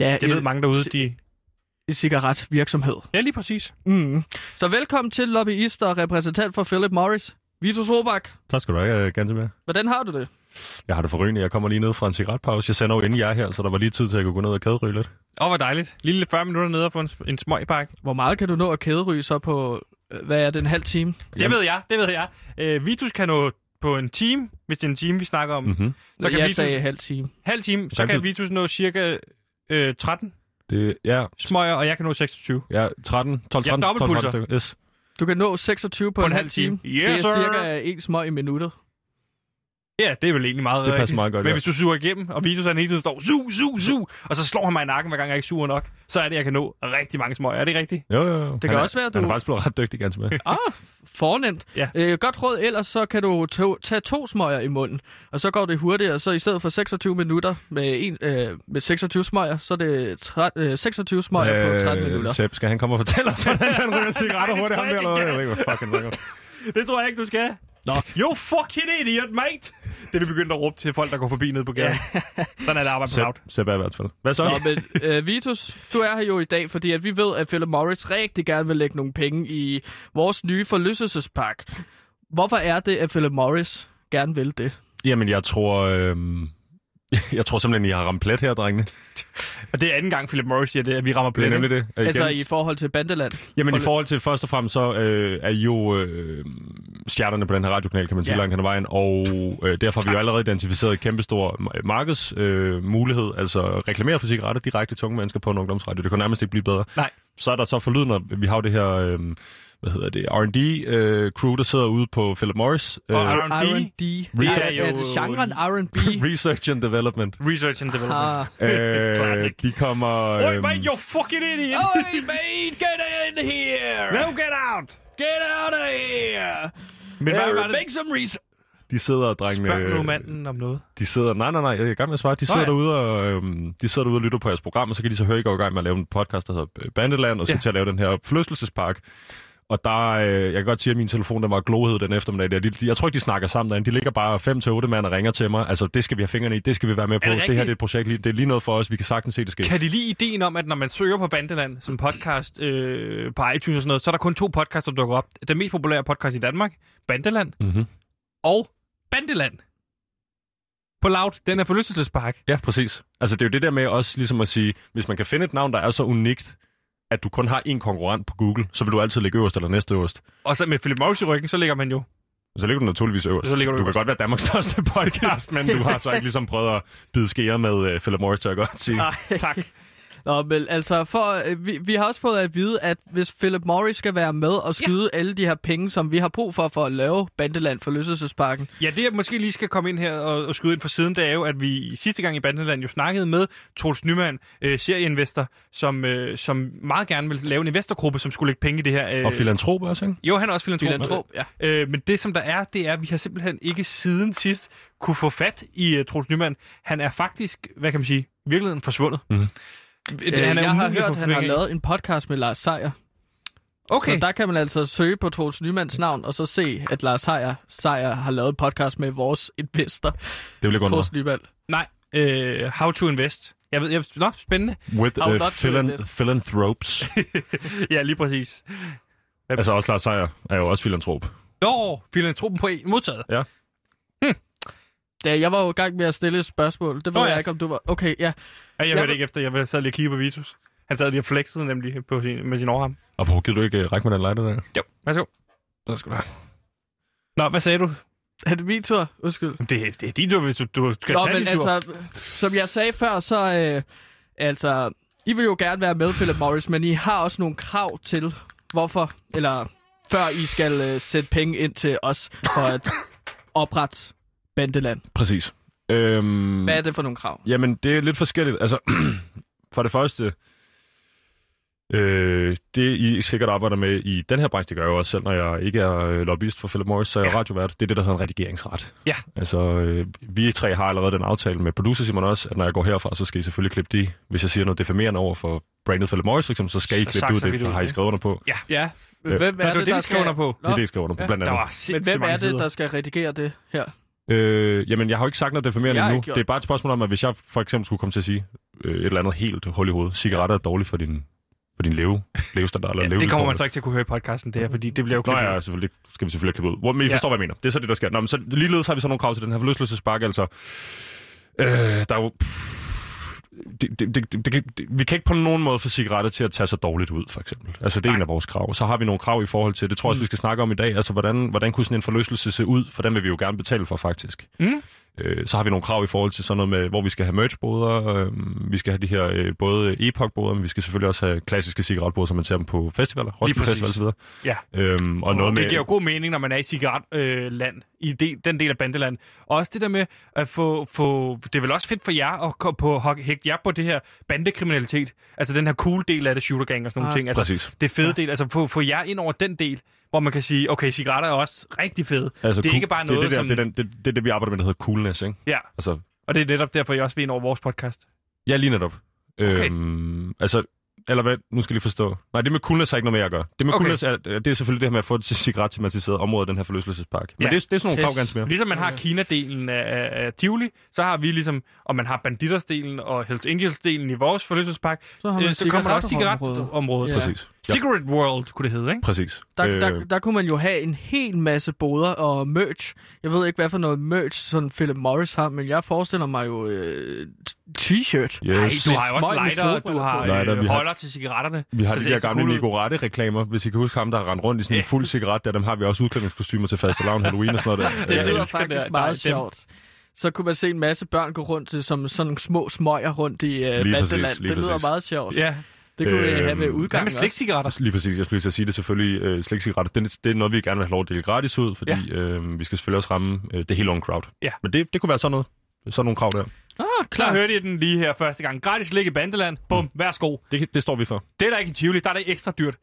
Ja, Det ved mange derude, de... Cigaretvirksomhed. Ja, lige præcis. Mm. Så velkommen til lobbyist og repræsentant for Philip Morris. Vitus Robak, Tak skal du have, Gantemir. hvordan har du det? Jeg har det forrygende. Jeg kommer lige ned fra en cigaretpause. Jeg sender jo inden jeg er her, så der var lige tid til at kunne gå ned og kæderyge lidt. Åh, hvor dejligt. Lille 40 minutter nede og få en, en smøgpakke. Hvor meget kan du nå at kæderyge så på, øh, hvad er det, en halv time? Det ved jeg, det ved jeg. Øh, Vitus kan nå på en time, hvis det er en time, vi snakker om. Mm-hmm. Så kan jeg Vitus, sagde halv time. halv time, så Halv kan. Vitus nå cirka øh, 13. Det, ja, smøger, og jeg kan nå 26. ja, 13, 12, 13, 12, 13 dobbeltpulser. stykker. Yes. Du kan nå 26 på, en, halv time. Yes, det er sir. cirka en smøg i minuttet. Ja, det er vel egentlig meget Det passer meget godt, Men ja. hvis du suger igennem, og Vitus han hele tiden står, su, su, su, og så slår han mig i nakken, hver gang jeg ikke suger nok, så er det, jeg kan nå rigtig mange smøger. Er det rigtigt? Jo, jo, jo. Det kan også være, Han du- er faktisk blevet ret dygtig, ganske med. Ah, fornemt. Ja. Øh, godt råd, ellers så kan du to, tage to smøger i munden, og så går det hurtigere. Så i stedet for 26 minutter med, en, øh, med 26 smøger, så er det tre, øh, 26 smøger på 13 minutter. Sepp, skal han komme og fortælle os, hvordan han ryger cigaretter Nej, det hurtigt? tror jeg ikke, eller hvad? han Jeg ved ikke, hvad fucking ringer. Det tror jeg ikke, du skal. Nå. You fucking idiot, mate! Det er vi begyndt at råbe til folk, der går forbi nede på gaden. Sådan er det arbejde på Loud. Sepp er i hvert fald. Hvad så? Nå, men øh, Vitus, du er her jo i dag, fordi at vi ved, at Philip Morris rigtig gerne vil lægge nogle penge i vores nye forlystelsespark. Hvorfor er det, at Philip Morris gerne vil det? Jamen, jeg tror... Øhm, jeg tror simpelthen, I har ramt plet her, drengene. Og det er anden gang, Philip Morris siger det, at vi rammer Det er plet. nemlig det. Og Altså igen- i forhold til Bandeland. Jamen i For- forhold til først og fremmest, så øh, er I jo øh, stjernerne på den her radiokanal, kan man sige, Ja. langt hen ad vejen. Og øh, derfor har vi jo allerede identificeret et kæmpestor markedsmulighed, øh, mulighed, altså reklamere for cigaretter direkte til unge mennesker på en ungdomsradio. Det kan nærmest ikke blive bedre. Nej. Så er der så forlydende, vi har jo det her... Øh, hvad hedder det, R&D-crew, der sidder ude på Philip Morris. Og øh, R&D. R&D. Det Research er, er jo- det genren R&B. Research and Development. Research and Development. Ah. øh, Classic. de kommer... Oi, øhm, mate, you fucking idiot! Oi, mate, get in here! No, get out! Get out of here! Men hvad Uh, det? Make some research. de sidder, drengene... Spørg nu manden om noget. De sidder, nej, nej, nej, jeg er i gang med at svare. De sidder, ja. derude og, øhm, de sidder derude og lytter på jeres program, og så kan de så høre, at I går i gang med at lave en podcast, der hedder øh, Bandeland, og skal Ja. ja. til at lave den her forlystelsespark. Og der, øh, jeg kan godt sige, at min telefon den var glohed den eftermiddag. Der. De, de, jeg tror ikke, de snakker sammen derinde. De ligger bare 5 til 8 mand og ringer til mig. Altså, det skal vi have fingrene i, det skal vi være med på. det Det, rigtigt? her det er et projekt, lige- det er lige noget for os. Vi kan sagtens se det ske. Kan de lide ideen om, at når man søger på Bandeland som podcast øh, på iTunes og sådan noget, så er der kun to podcasts, der dukker op. Den mest populære podcast i Danmark, Bandeland, Mm-hmm. og Bandeland. På Loud, den er forlystelsespark. Ja, præcis. Altså, det er jo det der med også ligesom at sige, hvis man kan finde et navn, der er så unikt, at du kun har én konkurrent på Google, så vil du altid ligge øverst eller næste øverst. Og så med Philip Morris i ryggen, så ligger man jo... Så ligger du naturligvis øverst. Så ligger du du øverst. kan godt være Danmarks største podcast, men du har så ikke ligesom prøvet at bide skære med uh, Philip Morris, til at godt sige. Nej, tak. Nå, men altså, for, øh, vi, vi har også fået at vide, at hvis Philip Morris skal være med og skyde ja. alle de her penge, som vi har brug for for at lave Bandeland for Løselsesparken. Ja, det jeg måske lige skal komme ind her og, og skyde ind for siden, det er jo, at vi sidste gang i Bandeland jo snakkede med Troels Nyman, øh, serieinvestor, som, øh, som meget gerne vil lave en investorgruppe, som skulle lægge penge i det her. Øh, Og filantrop også, ikke? Jo, han er også filantrop. Filantrop, ja. Øh, men det, som der er, det er, at vi har simpelthen ikke siden sidst kunne få fat i uh, Troels Nyman. Han er faktisk, hvad kan man sige, i virkeligheden forsvundet. Mhm. Øh, han er jeg har hørt, at han har lavet en podcast med Lars Seier. Okay, Så der kan man altså søge på Troels Nymands navn, og så se, at Lars Seier, Seier har lavet en podcast med vores investor, Det vil jeg gå under. Troels Nyman. nej. Øh, how to invest. Jeg ved, jeg, nå, spændende. With uh, to philan- philanthropes. ja, lige præcis. altså også Lars Seier er jo også filantrop. Nå, filantropen på en modtaget. Ja, jeg var jo i gang med at stille et spørgsmål. Det ved Nå ja. jeg ikke, om du var... Okay, ja. Jeg Jeg hørte ikke efter, jeg sad lige og kiggede på Vitus. Han sad lige og flexede nemlig på sin, med sin overarm. Og på, gider du ikke uh, række med den lighter der? Jo, værsgo. Der skal du have. Nå, hvad sagde du? Er det min tur? Undskyld. Det, det er din tur, hvis du, du skal Nå, tage men din tur. altså, som jeg sagde før, så... Øh, altså, I vil jo gerne være med, Philip Morris, men I har også nogle krav til, hvorfor, eller før I skal øh, sætte penge ind til os for at oprette Bandeland. Præcis. Øhm, Hvad er det for nogle krav? Jamen, det er lidt forskelligt. Altså, for det første, øh, det I sikkert arbejder med i den her branche, det gør jeg jo også selv, når jeg ikke er øh, lobbyist for Philip Morris, så er jeg ja. radiovært. Det er det, der hedder en redigeringsret. Ja. Altså, øh, vi tre har allerede den aftale med producer Simon også, at når jeg går herfra, så skal I selvfølgelig klippe de, hvis jeg siger noget defimerende over for brandet Philip Morris, for eksempel, så skal I Så klippe det ud, det, det der ud, har I skrevet under på. Ja, men Øh, hvem er det det, det, der skrev under på. Det er det, jeg skrev under på, Ja. blandt Der andet. var Men hvem er det, sider. der skal redigere det her? Øh, jamen, jeg har jo ikke sagt noget har endnu. gjort Det er bare et spørgsmål om, at hvis jeg for eksempel skulle komme til at sige øh, et eller andet helt hul i hovedet, cigaretter er dårligt for din, for din leve, levestandard eller Ja, det levevilkår. kommer man så ikke til at kunne høre i podcasten, det her, fordi det bliver jo Nå klippet. ja, selvfølgelig. Det skal vi selvfølgelig klippe ud. Hvor, men I Ja. forstår, hvad jeg mener. Det er så det, der sker. Nå, men så ligeledes har vi så nogle krav til den her forlystelsespark, altså. Øh, der er jo... Det, det, det, det, det, vi kan ikke på nogen måde få cigaretter til at tage sig dårligt ud, for eksempel. Altså, det er Nej. en af vores krav. Så har vi nogle krav i forhold til, det tror jeg også, Mm. vi skal snakke om i dag, altså, hvordan, hvordan kunne sådan en forlystelse se ud, for den vil vi jo gerne betale for, faktisk. Mm. Øh, så har vi nogle krav i forhold til sådan noget med, hvor vi skal have merchboder, øh, vi skal have de her øh, både epoch-boder, men vi skal selvfølgelig også have klassiske cigaretboder, som man ser dem på festivaler, Roskilde. Festival osv. Ja. Øhm, og Og noget det med, giver jo god mening, når man er i cigaretland, øh, land, i del, den del af bandeland. Og også det der med at få, få... Det er vel også fedt for jer at komme på, hægte jer på det her bandekriminalitet. Altså den her cool del af det, shooter gang og sådan nogle Ah, ting. Altså Præcis. det fede del. Altså få, få jer ind over den del, hvor man kan sige, okay, cigaretter er også rigtig fede. Altså, det er cool- ikke bare noget, det, det, der, som... det, er den, det, det er det, vi arbejder med, der hedder coolness, ikke? Ja, Altså, og det er netop derfor, jeg også vil ind over vores podcast. ja, lige netop. Okay. Øhm, altså, eller hvad? Nu skal jeg lige forstå. Nej, det med coolness har ikke noget med at gøre. Det med Okay. coolness er, det er selvfølgelig det her med at få et cigaret-tematiseret område af den her forlystelsespark. Men Ja. det, er- det er sådan nogle krav ganske mere. Ligesom man har Kina-delen af, af, af Tivoli, så har vi ligesom, og man har Banditers-delen og Hells Angels-delen i vores forlystelsespark, Så har øh, man så kommer der også cigaretområdet. cigaretområdet. Ja. Præcis. Ja, Cigarette World, kunne det hedde, ikke? præcis. Der, der, Øh, der kunne man jo have en hel masse boder og merch. Jeg ved ikke, hvad for noget merch sådan Philip Morris har, men jeg forestiller mig jo øh, t-shirt. Yes. Ej, du har jo også lighter, du har. Lighter, øh, vi har- holder til cigaretterne. Vi har de der det gamle cool ud. Nico Rette-reklamer. Hvis I kan huske ham, der har rendt rundt i sådan en fuld cigaret, der dem har vi også udklædningskostymer til fastelavn, Halloween og sådan noget der. Det Jeg lyder faktisk det. meget sjovt. Så kunne man se en masse børn gå rundt til, som sådan nogle små smøger rundt i uh, Lige præcis, lige Det lyder præcis. meget sjovt. Ja. Det kunne vi Øhm, have ved Hvad udgangen med slikcigaretter? Lige præcis, jeg skulle lige sige det selvfølgelig. Øh, slikcigaretter, det, det er noget, vi gerne vil have lov at dele gratis ud, fordi ja. øh, vi skal selvfølgelig også ramme øh, det hele unge crowd. Ja. Men det, det kunne være sådan noget. Sådan nogle krav der. Ah, Der klar. hørte I den lige her første gang. Gratis slik i Bandeland. Bum, værsgo. Det, det står vi for. Det er der ikke i Tivoli. Der er det ekstra dyrt.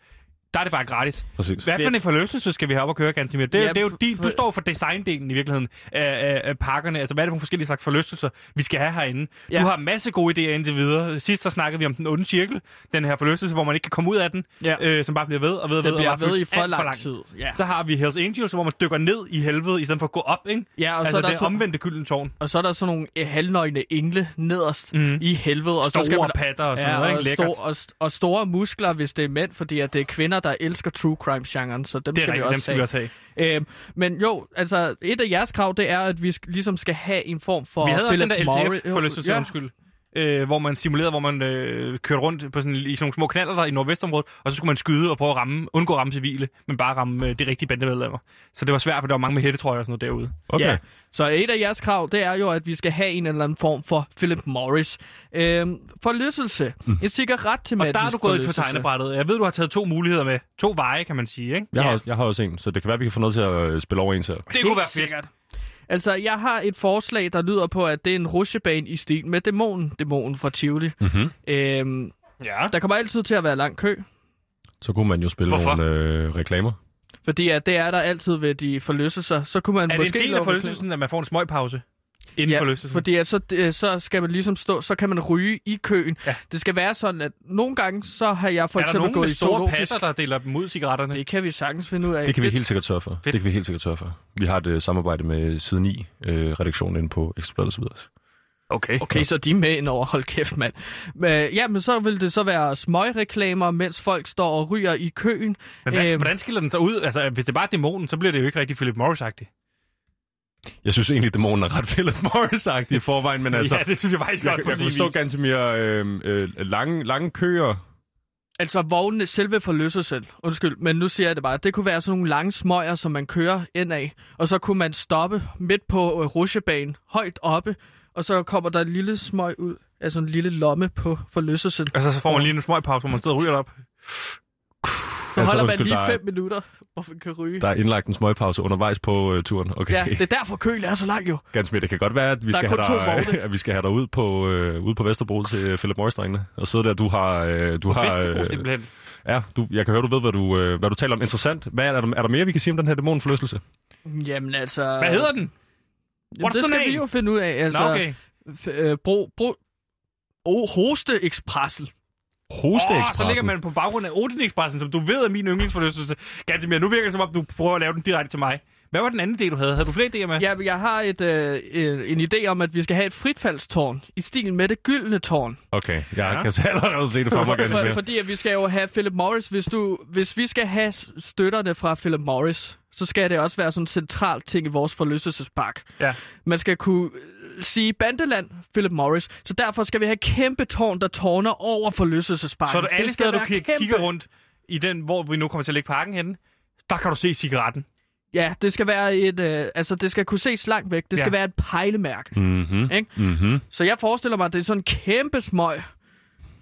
Der er det bare gratis. Præcis. Hvad for en forlystelse skal vi have op og køre, Gantemir? Det, Ja, det er jo for- din, du for- står for designdelen i virkeligheden af, af, af pakkerne. Altså, hvad er det for forskellige slags forlystelser, vi skal have herinde? Ja. Du har en masse gode idéer indtil videre. Sidst så snakkede vi om den onde cirkel. Den her forlystelse, hvor man ikke kan komme ud af den. Ja. Øh, som bare bliver ved og ved og ved. Det bliver og ved i for alt lang tid. Ja. Så har vi Hells Angels, hvor man dykker ned i helvede, i stedet for at gå op, ikke? Ja, og, altså, så er der det så, omvendte gyldne tårn. og så er der sådan nogle øh, halvnøgne engle nederst Mhm. i helvede. Og Store så skal man, patter og sådan ja, noget, ikke? og, Lækkert. stor, og, og store muskler, hvis det er mænd, fordi at det er kvinder, der elsker true crime-genren, så dem Det skal vi rigtigt, også dem skal vi have. også have. Øhm, men jo, altså, et af jeres krav, det er, at vi ligesom skal have en form for Vi havde også den der LTF-forlystelse, ja. undskyld. Øh, hvor man simulerede, hvor man øh, kørte rundt på sådan, i sådan nogle små kanaler der i nordvestområdet, og så skulle man skyde og prøve at ramme, undgå at ramme civile, men bare ramme øh, de rigtige bandemedlemmer. Så det var svært, for der var mange med hættetrøjer og sådan noget derude. Okay. Ja. Så et af jeres krav, det er jo, at vi skal have en eller anden form for Philip Morris. Øhm, forlystelse. Mm. En cigaret til Og der er du gået på tegnebrættet. Jeg ved, du har taget to muligheder med. To veje, kan man sige, ikke? Jeg, har, også- jeg har også en, så det kan være, vi kan få noget til at øh, spille over en til. Det kunne være fedt. Sikkert. Altså, jeg har et forslag, der lyder på, at det er en rutsjebane i stil med dæmonen. Dæmonen fra Tivoli. Mm-hmm. Øhm, Ja. der kommer altid til at være lang kø. Så kunne man jo spille Hvorfor? nogle øh, reklamer. Fordi at det er der altid ved de forlystelser. Så kunne man Er det måske en del af forlystelsen, at man får en smøgpause inden Ja, forlystelsen? fordi at så, øh, så skal man ligesom stå, så kan man ryge i køen. Ja. Det skal være sådan, at nogle gange, så har jeg for er der eksempel nogen gået med i store zoologisk. passer, der deler dem ud, cigaretterne? Det kan vi sagtens finde ud af. Det kan vi helt sikkert sørge for. Fedt. Det kan vi helt sikkert sørge for. Vi har et øh, samarbejde med Side 9, øh, redaktionen inde på Ekstrabladet videre. Okay. Okay, så de er med ind over. Hold kæft, mand. Men, ja, men så vil det så være smøgreklamer, mens folk står og ryger i køen. Men hvad, Øhm. hvordan skiller den så ud? Altså, hvis det bare er dæmonen, så bliver det jo ikke rigtig Philip Morris-agtigt. Jeg synes egentlig, at dæmonen er ret Philip Morris-agtig i forvejen, men altså... ja, det synes jeg faktisk jeg, godt jeg, på jeg sin kan forstå vis. ganske mere øh, øh, lange, lange køer. Altså vognene, selve forlystelsen, undskyld, men nu siger jeg det bare, det kunne være sådan nogle lange smøger, som man kører ind af, og så kunne man stoppe midt på øh, rutsjebanen, højt oppe, og så kommer der en lille smøg ud, altså en lille lomme på forlystelsen. Altså, så får man lige en smøgpause, hvor man sidder og ryger op. Så Altså, holder man lige der er- fem minutter, hvor man kan ryge. Der er indlagt en smøgpause undervejs på øh, turen. Okay. Ja, det er derfor køen er så lang jo. Ganske mere. Det kan godt være, at vi, Der er skal have, dig, at vi skal have dig ud på, øh, ude på Vesterbro til øh, Philip Morris-drengene. Og sidde der, du har... Øh, du har Vesterbro, øh, simpelthen. ja, du, jeg kan høre, du ved, hvad du, øh, hvad du taler om. Interessant. Hvad er, er, der, er der mere, vi kan sige om den her dæmonforlystelse? Jamen altså... Hvad hedder den? Jamen, det skal name? vi jo finde ud af. Altså, Nå, okay. f- øh, bro, bro, oh, Hoste Expressel. Hoste Åh, så ligger man på baggrund af Odin som du ved er min yndlingsforlystelse. Ganske Nu virker det som om, du prøver at lave den direkte til mig. Hvad var den anden idé, du havde? Havde du flere idéer med? Ja, jeg har et, øh, en, idé om, at vi skal have et fritfaldstårn i stil med det gyldne tårn. Okay, jeg Ja. kan så allerede se det for mig For, fordi at vi skal jo have Philip Morris. Hvis, du, hvis vi skal have støtterne fra Philip Morris, så skal det også være sådan en central ting i vores forlystelsespark. Ja. Man skal kunne sige Bandeland, Philip Morris. Så derfor skal vi have et kæmpe tårn, der tårner over forlystelsesparken. Så er du alle skal steder, du være kig- kæmpe. kigger rundt i den, hvor vi nu kommer til at lægge parken henne, der kan du se cigaretten. Ja, det skal være et... Øh, altså, det skal kunne ses langt væk. Det skal Ja. være et pejlemærke. Mhm. Ikke? Mhm. Så jeg forestiller mig, at det er sådan en kæmpe smøg,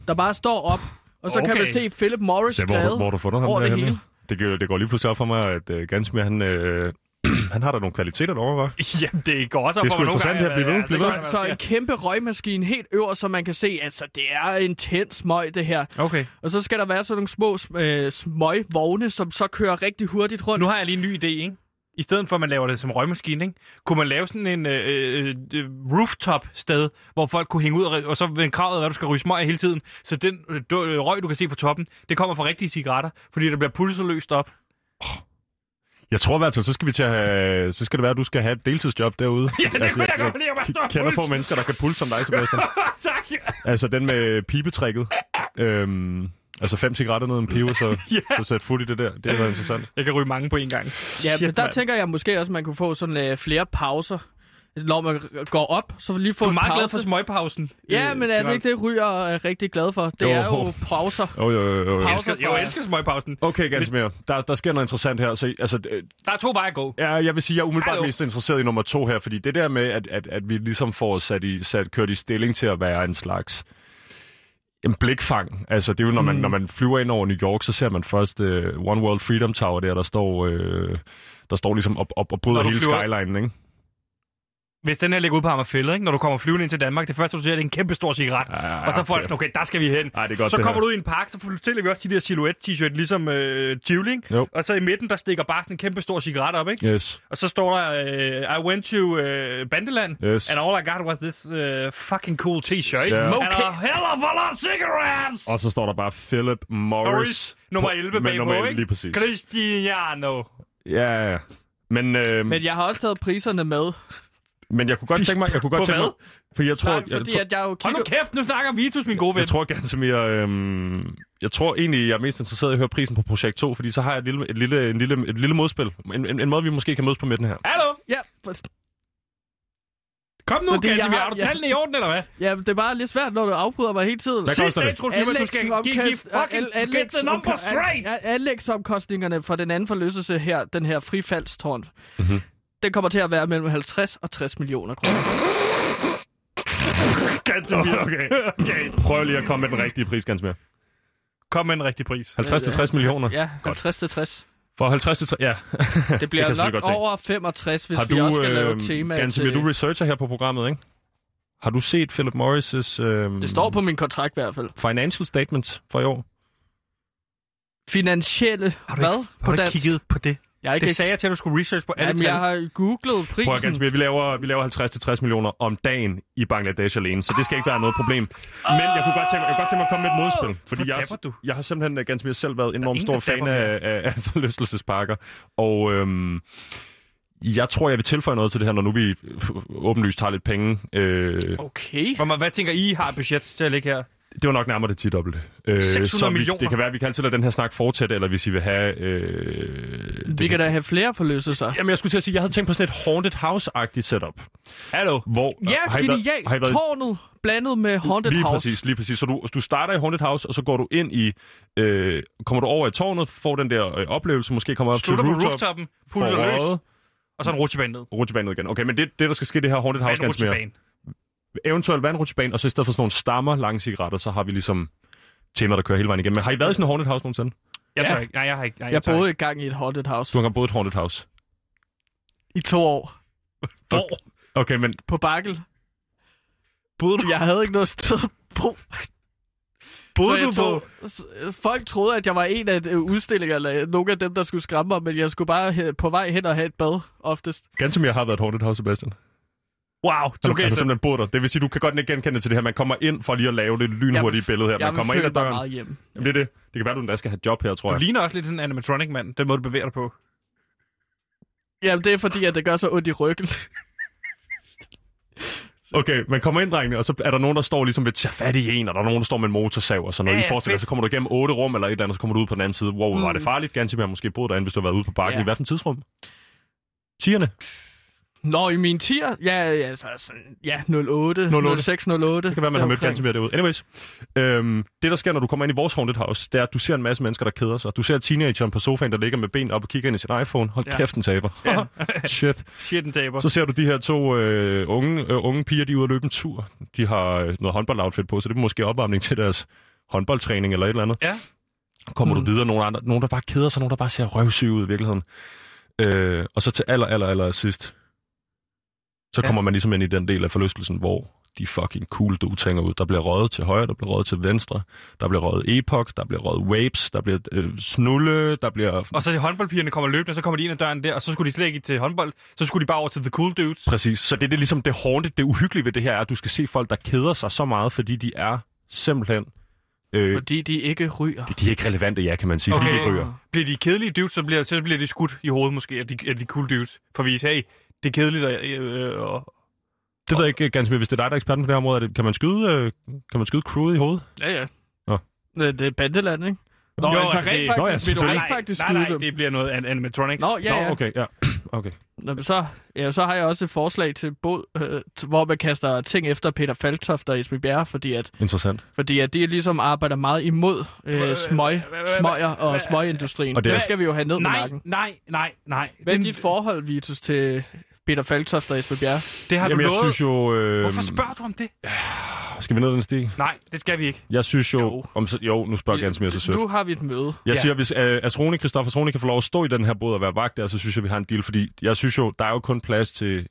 der bare står op. Og så okay. kan man se Philip Morris Se, hvor, hvor du fundet ham over det hele. Det, går- det går lige pludselig op for mig, at uh, Gansmere, han, uh, han har da nogle kvaliteter derovre, hva'? Jamen, det går også op Det er sgu interessant gange, ved, at- bliv at- ved. at- Så, så en kæmpe røgmaskine helt øverst, så man kan se, altså det er en tæt smøg, det her. Okay. Og så skal der være sådan nogle små øh, smøgvogne, som så kører rigtig hurtigt rundt. Nu har jeg lige en ny idé, ikke? I stedet for, at man laver det som røgmaskine, ikke? kunne man lave sådan en øh, øh, rooftop-sted, hvor folk kunne hænge ud, og, og så ved en kravet, at du skal ryge smøg hele tiden. Så den øh, du- øh, røg, du kan se fra toppen, det kommer fra rigtige cigaretter, fordi der bliver pulset løst op. Jeg tror i hvert fald, så skal vi til at have, så skal det være, at du skal have et deltidsjob derude. Ja, det kunne jeg at man står og kender få mennesker, der kan pulse som dig, Sebastian. tak. altså den med pibetrækket. Øhm, altså fem cigaretter ned en pive, så, Ja. så sæt fod i det der. Det er jo interessant. Jeg kan ryge mange på en gang. Ja, Shit, men der mand. tænker jeg måske også, at man kunne få sådan øh, flere pauser. Når man går op, så lige få Du er en meget pause. glad for smøgpausen. Ja, øh, men er det ikke det, ryger er rigtig glad for? Det Jo. er jo pauser. Jo, jo, jo, jo. Pauser Jeg elsker, jeg elsker smøgpausen. Okay, Gansmere. Der, der sker noget interessant her. Så, altså, øh, Der er to veje at gå. ja, jeg vil sige, jeg er umiddelbart Hallo. mest interesseret i nummer to her, fordi det der med, at, at, at vi ligesom får sat i, sat, kørt i stilling til at være en slags en blikfang. Altså, det er jo, når man, Mm. når man flyver ind over New York, så ser man først uh, One World Freedom Tower der, der står, uh, der står ligesom op, op og bryder hele flyver- skylinen, ikke? Hvis den her ligger ude på Amagerfællet, ikke? når du kommer flyvende ind til Danmark, det første du ser, det er en kæmpe stor cigaret. Ja, ja, og så får okay. du sådan, okay, der skal vi hen. Ej, det er godt, så det kommer her. du ud i en park, så fortæller vi også de der silhouette-t-shirt, ligesom øh, Tivoli. Og så i midten, der stikker bare sådan en kæmpe stor cigaret op, ikke? Yes, Og så står der, øh, I went to øh, Bandeland, yes. and all I got was this øh, fucking cool t-shirt, ikke? Ja. And Okay. a hell of a lot of cigarettes! Og så står der bare Philip Morris. Morris, nummer 11 med bagpå, nummer 11, ikke? Lige præcis. Cristiano. Ja, ja. Men, øh, men, Men jeg har også taget priserne med. Men jeg kunne godt tænke mig... Jeg kunne godt På tænke hvad? mig, for jeg tror, Nej, jeg, fordi tror, at jeg jo Hold kigger... nu kæft, nu snakker Vitus, min gode ven. jeg tror ganske mere... Øhm, jeg tror egentlig, jeg er mest interesseret i at høre prisen på projekt 2, fordi så har jeg et lille, et lille, en lille, et lille modspil. En, en, en måde, vi måske kan mødes på midten her. Hallo? Ja, for, Kom nu, Fordi jeg Casimir. har- Har du ja. tallene i orden, eller hvad? ja, det er bare lidt svært, når du afbryder mig hele tiden. Hvad koster det? Nyman, du skal give, give fucking an- get the number straight! Anlægsomkostningerne for den anden forløselse her, den her frifaldstårn, Mhm. Den kommer til at være mellem 50 og 60 millioner kroner. Ganske okay. okay. Prøv lige at komme med den rigtige pris, ganske mere. Kom med en rigtig pris. 50 til 60 millioner. Ja, 50 til 60. For 50 til 60... Ja. Det bliver selvfølgelig nok godt over 65, hvis har vi du, også skal lave øh, et tema Gansimir, til... du researcher her på programmet, ikke? Har du set Philip Morris' øh, Det står på min kontrakt i hvert fald. financial statements for i år? Finansielle... Har du Hvad? ikke, har du ikke kigget på det? Jeg, ikke, Det sagde jeg til, at du skulle research på alle Jamen, tal. jeg har googlet prisen. Prøv at Gansomir, vi laver, vi laver 50 til 60 millioner om dagen i Bangladesh alene, så det skal ikke være noget problem. Men jeg kunne godt tænke, jeg kunne godt tænke mig at komme med et modspil, fordi Hvor jeg, du? jeg har simpelthen Gansomir selv været enormt stor fan af, af, af forlystelsesparker, og øhm, jeg tror, jeg vil tilføje noget til det her, når nu vi øh, åbenlyst tager lidt penge. Øh, Okay. Hvad, hvad tænker I har et budget til at ligge her? Det var nok nærmere det 10 dobbelte. Øh, 600 så vi, millioner? Det kan være, at vi kan altid lade den her snak fortsætte, eller hvis I vil have... Øh, Vi kan da have flere forløselser. Jamen, jeg skulle til at sige, jeg havde tænkt på sådan et Haunted House-agtigt setup. Hallo? Hvor, Ja, har I været- genialt. har I været- Tårnet blandet med Haunted lige House. præcis, lige præcis. Så du, du starter i Haunted House, og så går du ind i... Øh, kommer du over i tårnet, får den der øh, oplevelse, måske kommer op Slutter til på rooftop, rooftoppen, får pulser løs, og så en rutsjebane ned. rutsjebane ned igen. Okay, men det, det, der skal ske, det her Haunted House ganske mere. Eventuelt vandrutsjebane, og så i stedet for sådan nogle stammer, lange cigaretter, så har vi ligesom tema, der kører hele vejen igennem. Men har I været i sådan en Haunted House nogensinde? Jeg Ja. tør ikke. Nej, jeg har ikke. Nej, Jeg tør boede ikke. i gang i et Haunted House Du har engang boet i et Haunted House. i to år Hvor? Okay, men på Bakkel. Boede du, Jeg havde ikke noget sted at bo. boede jeg du på... tog, s- folk troede, at jeg var en af øh, udstillingerne, eller nogle af dem, der skulle skræmme mig, men jeg skulle bare på vej hen og have et bad, oftest. Gantemir har været et Haunted House, Sebastian. Wow, Du okay, kan så simpelthen boet der. Det vil sige, du kan godt ikke genkende til det her. Man kommer ind for lige at lave det lynhurtige Jeg billede her. Jeg Man kommer ind ad døren. meget hjemme. Jamen, det er det. Det kan være, du endda skal have job her, tror du jeg. ligner også lidt sådan en animatronic-mand, den måde, du bevæger dig på. Jamen, det er fordi, at det gør så ondt i ryggen. Okay, man kommer ind, drengene, og så er der nogen, der står ligesom ved at tage fat i en, og der er nogen, der står med en motorsav og sådan noget. Ja, I forestiller så kommer du igennem otte rum eller et eller andet, så kommer du ud på den anden side. Wow, mm. var det farligt? Ganske mere måske boet derinde, hvis du har været ude på bakken. Ja. I hvad for en tidsrum? Tierne? Nå, i min tier? Ja, altså, sådan, ja 08, 08. 06, 08. Det kan være, man har mødt mere derude. Anyways, øhm, det der sker, når du kommer ind i vores haunted house, det er, at du ser en masse mennesker, der keder sig. Du ser teenageren på sofaen, der ligger med ben op og kigger ind i sin iPhone. Hold Ja. kæft, en taber. Ja. Shit. Shit, en taber. Så ser du de her to øh, unge, øh, unge piger, de er ude at løbe en tur. De har øh, noget håndboldoutfit på, så det er måske opvarmning til deres håndboldtræning eller et eller andet. Ja. Kommer Mm. du videre, nogle, andre, nogle der bare keder sig, nogle der bare ser røvsyge ud i virkeligheden. Øh, og så til aller, aller, aller sidst, så Ja. kommer man ligesom ind i den del af forlystelsen, hvor de fucking cool dudes hænger ud. Der bliver røget til højre, der bliver røget til venstre, der bliver røget epoch, der bliver røget vapes, der bliver øh, snulle, der bliver... Og så de håndboldpigerne kommer løbende, så kommer de ind ad døren der, og så skulle de slet ikke til håndbold. Så skulle de bare over til The Cool Dudes. Præcis. Så det er det, ligesom det haunted, det uhyggelige ved det her, er, at du skal se folk, der keder sig så meget, fordi de er simpelthen... Øh, Fordi de ikke ryger. de er ikke relevante, ja, kan man sige, okay. fordi de ikke ryger. Bliver de kedelige dudes, så bliver, så bliver de skudt i hovedet måske, af de, af de cool dudes. For at vise, hey, det er kedeligt, og, øh, og Det ved jeg ikke, ganske Hvis det er dig, der er eksperten på det her område, det, kan, man skyde, øh, kan man skyde crewet i hovedet? Ja, ja. Nå. Det, det er bandeland, ikke? Nå, Jo, altså altså, rent det- faktisk, Nå ja, vil du rent faktisk nej, skyde nej, dem? det bliver noget an- animatronics. Nå, ja, ja. Nå, okay, ja. okay. Nå, så, ja, så har jeg også et forslag til båd, øh, hvor man kaster ting efter Peter Faltoft og Esben Bjerre, fordi at, Interessant. fordi at de ligesom arbejder meget imod øh, smøg, smøger og smøgindustrien. Og det det er- det skal vi jo have ned med nej, nakken. nej, nej, nej. Hvad er dit forhold, Vitus, til Peter Faltoft og Esben Bjerre? Det har Jamen, du jeg lovet. synes jo... Øh, Hvorfor spørger du om det? Skal vi ned den stige? Nej, det skal vi ikke. Jeg synes jo... Jo. Om, så- jo, nu spørger Gansmir så sødt. Nu har vi et møde. Jeg Ja. siger, hvis uh, Asroni, Christoffer Asroni kan få lov at stå i den her båd og være vagt der, så synes jeg, vi har en deal, fordi jeg synes jo, der er jo kun plads til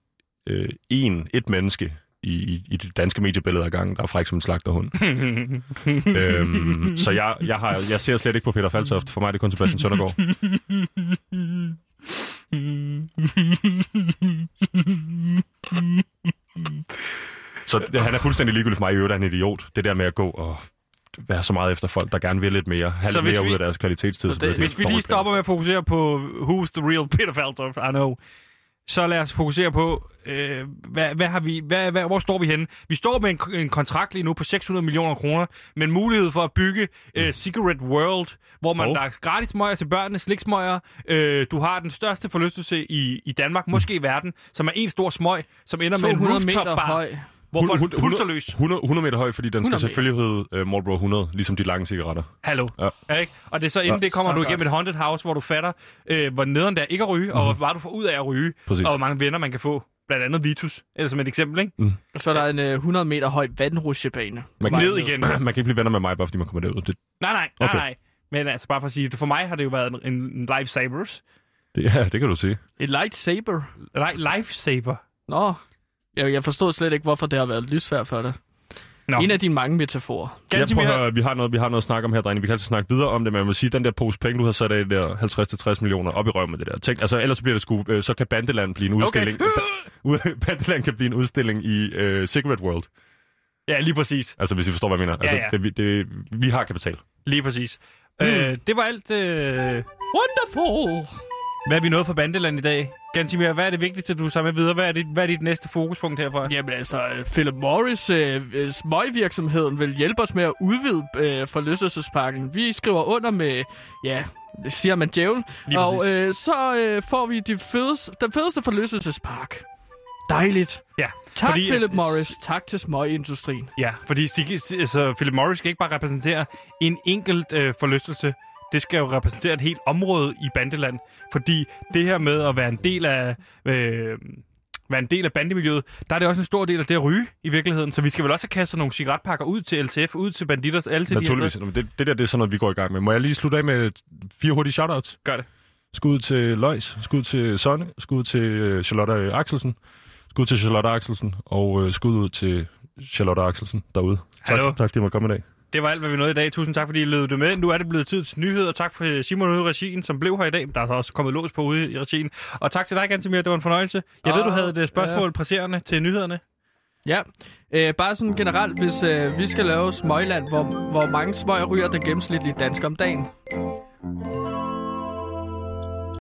uh, én, et menneske i, i, i det danske mediebillede ad gangen, der er fræk som en slagterhund. øhm, så jeg, jeg, har, jeg ser slet ikke på Peter Faltoft. For mig er det kun Sebastian Søndergaard. Så det, han er fuldstændig ligegyldig for mig i øvrigt, er en idiot. Det der med at gå og være så meget efter folk, der gerne vil lidt mere. Have lidt hvis mere vi- ud af deres kvalitetstid. Så det- bliver Hvis vi lige stopper med at fokusere på Who's the real Peter Faltoff, I know, så lad os fokusere på, øh, hvad, hvad har vi, hvad, hvad, hvor står vi henne? Vi står med en, en kontrakt lige nu på 600 millioner kroner, med en mulighed for at bygge øh, Cigarette World, hvor man Og? der er gratis smøger til børnene, sliksmøger. Øh, du har den største forlystelse i, i Danmark, måske i verden, som er en stor smøg, som ender med en 200 rooftop meter bar, høj. Hvor folk 100 pulser løs. 100, 100 meter høj, fordi den skal 100 meter. selvfølgelig hedde uh, Marlboro 100, ligesom de lange cigaretter. Hallo. Ja. Ja. Ikke? Og det er så inden Ja, det kommer så du godt. igennem et haunted house, hvor du fatter, øh, hvor nederen der ikke at ryge, mm. og hvor meget du får ud af at ryge, Præcis. og hvor mange venner man kan få. Blandt andet Vitus, eller som et eksempel, ikke? Og så er der en øh, 100 meter høj vandrutsjebane. Man Ned kan, igen. man kan ikke blive venner med mig, bare fordi man kommer derud. Det, Nej, nej, nej, Okay. nej. Men altså bare for at sige, for mig har det jo været en, en lifesavers. ja, det kan du sige. Et lightsaber. Nej, lifesaver. Nå, jeg, jeg forstod slet ikke, hvorfor det har været lysværd for dig. Nå. En af dine mange metaforer. Jeg prøver, at høre, vi, har noget, vi har noget at snakke om her, drenge. Vi kan altid snakke videre om det, men jeg må sige, den der pose penge, du har sat af der 50-60 millioner op i røven med det der. Tænk, altså, ellers bliver det sgu, øh, så kan Bandeland blive en udstilling. Okay. Bandeland kan blive en udstilling i øh, Cigarette World. Ja, lige præcis. Altså, hvis I forstår, hvad jeg mener. Altså, ja. Det, vi- det, vi har kapital. Lige præcis. Mm. Øh, det var alt, øh, Wonderful! Hvad vi nåede for Bandeland i dag. Gansimir, hvad er det vigtigste, du tager med videre? Hvad er dit, hvad er dit næste fokuspunkt herfra? Jamen altså, øh, Philip Morris, øh, øh, smøgvirksomheden, vil hjælpe os med at udvide øh, forlystelsesparken. Vi skriver under med, ja, det siger man djævel. Og øh, så øh, får vi de fedeste, den fedeste forlystelsespark. Dejligt. Ja, Tak, fordi, Philip øh, Morris. s- Tak til smøgindustrien. Ja, fordi altså, Philip Morris skal ikke bare repræsentere en enkelt øh, forlystelse. Det skal jo repræsentere et helt område i Bandeland. Fordi det her med at være en del af... Øh, være en del af bandemiljøet, der er det også en stor del af det at ryge i virkeligheden. Så vi skal vel også have kastet nogle cigaretpakker ud til LTF, ud til banditter, alle til de her Naturligvis. Men Det, det der, det er sådan noget, vi går i gang med. Må jeg lige slutte af med fire hurtige shoutouts? Gør det. Skud til Løjs, skud til Sonne, skud til øh, Charlotte Axelsen, skud til Charlotte Axelsen, og øh, skud ud til Charlotte Axelsen derude. Hallo. Tak, tak fordi I måtte komme i dag. Det var alt, hvad vi nåede i dag. Tusind tak, fordi I lød med. Nu er det blevet tid til nyheder. Tak for Simon ude i regien, som blev her i dag. Der er så også kommet lås på ude i regien. Og tak til dig, Gantemir. Det var en fornøjelse. Jeg ved, du havde et øh, spørgsmål Ja. presserende til nyhederne. Ja, øh, bare sådan generelt, hvis øh, vi skal lave smøgland, hvor, hvor mange smøg ryger den gennemsnitlige dansker om dagen?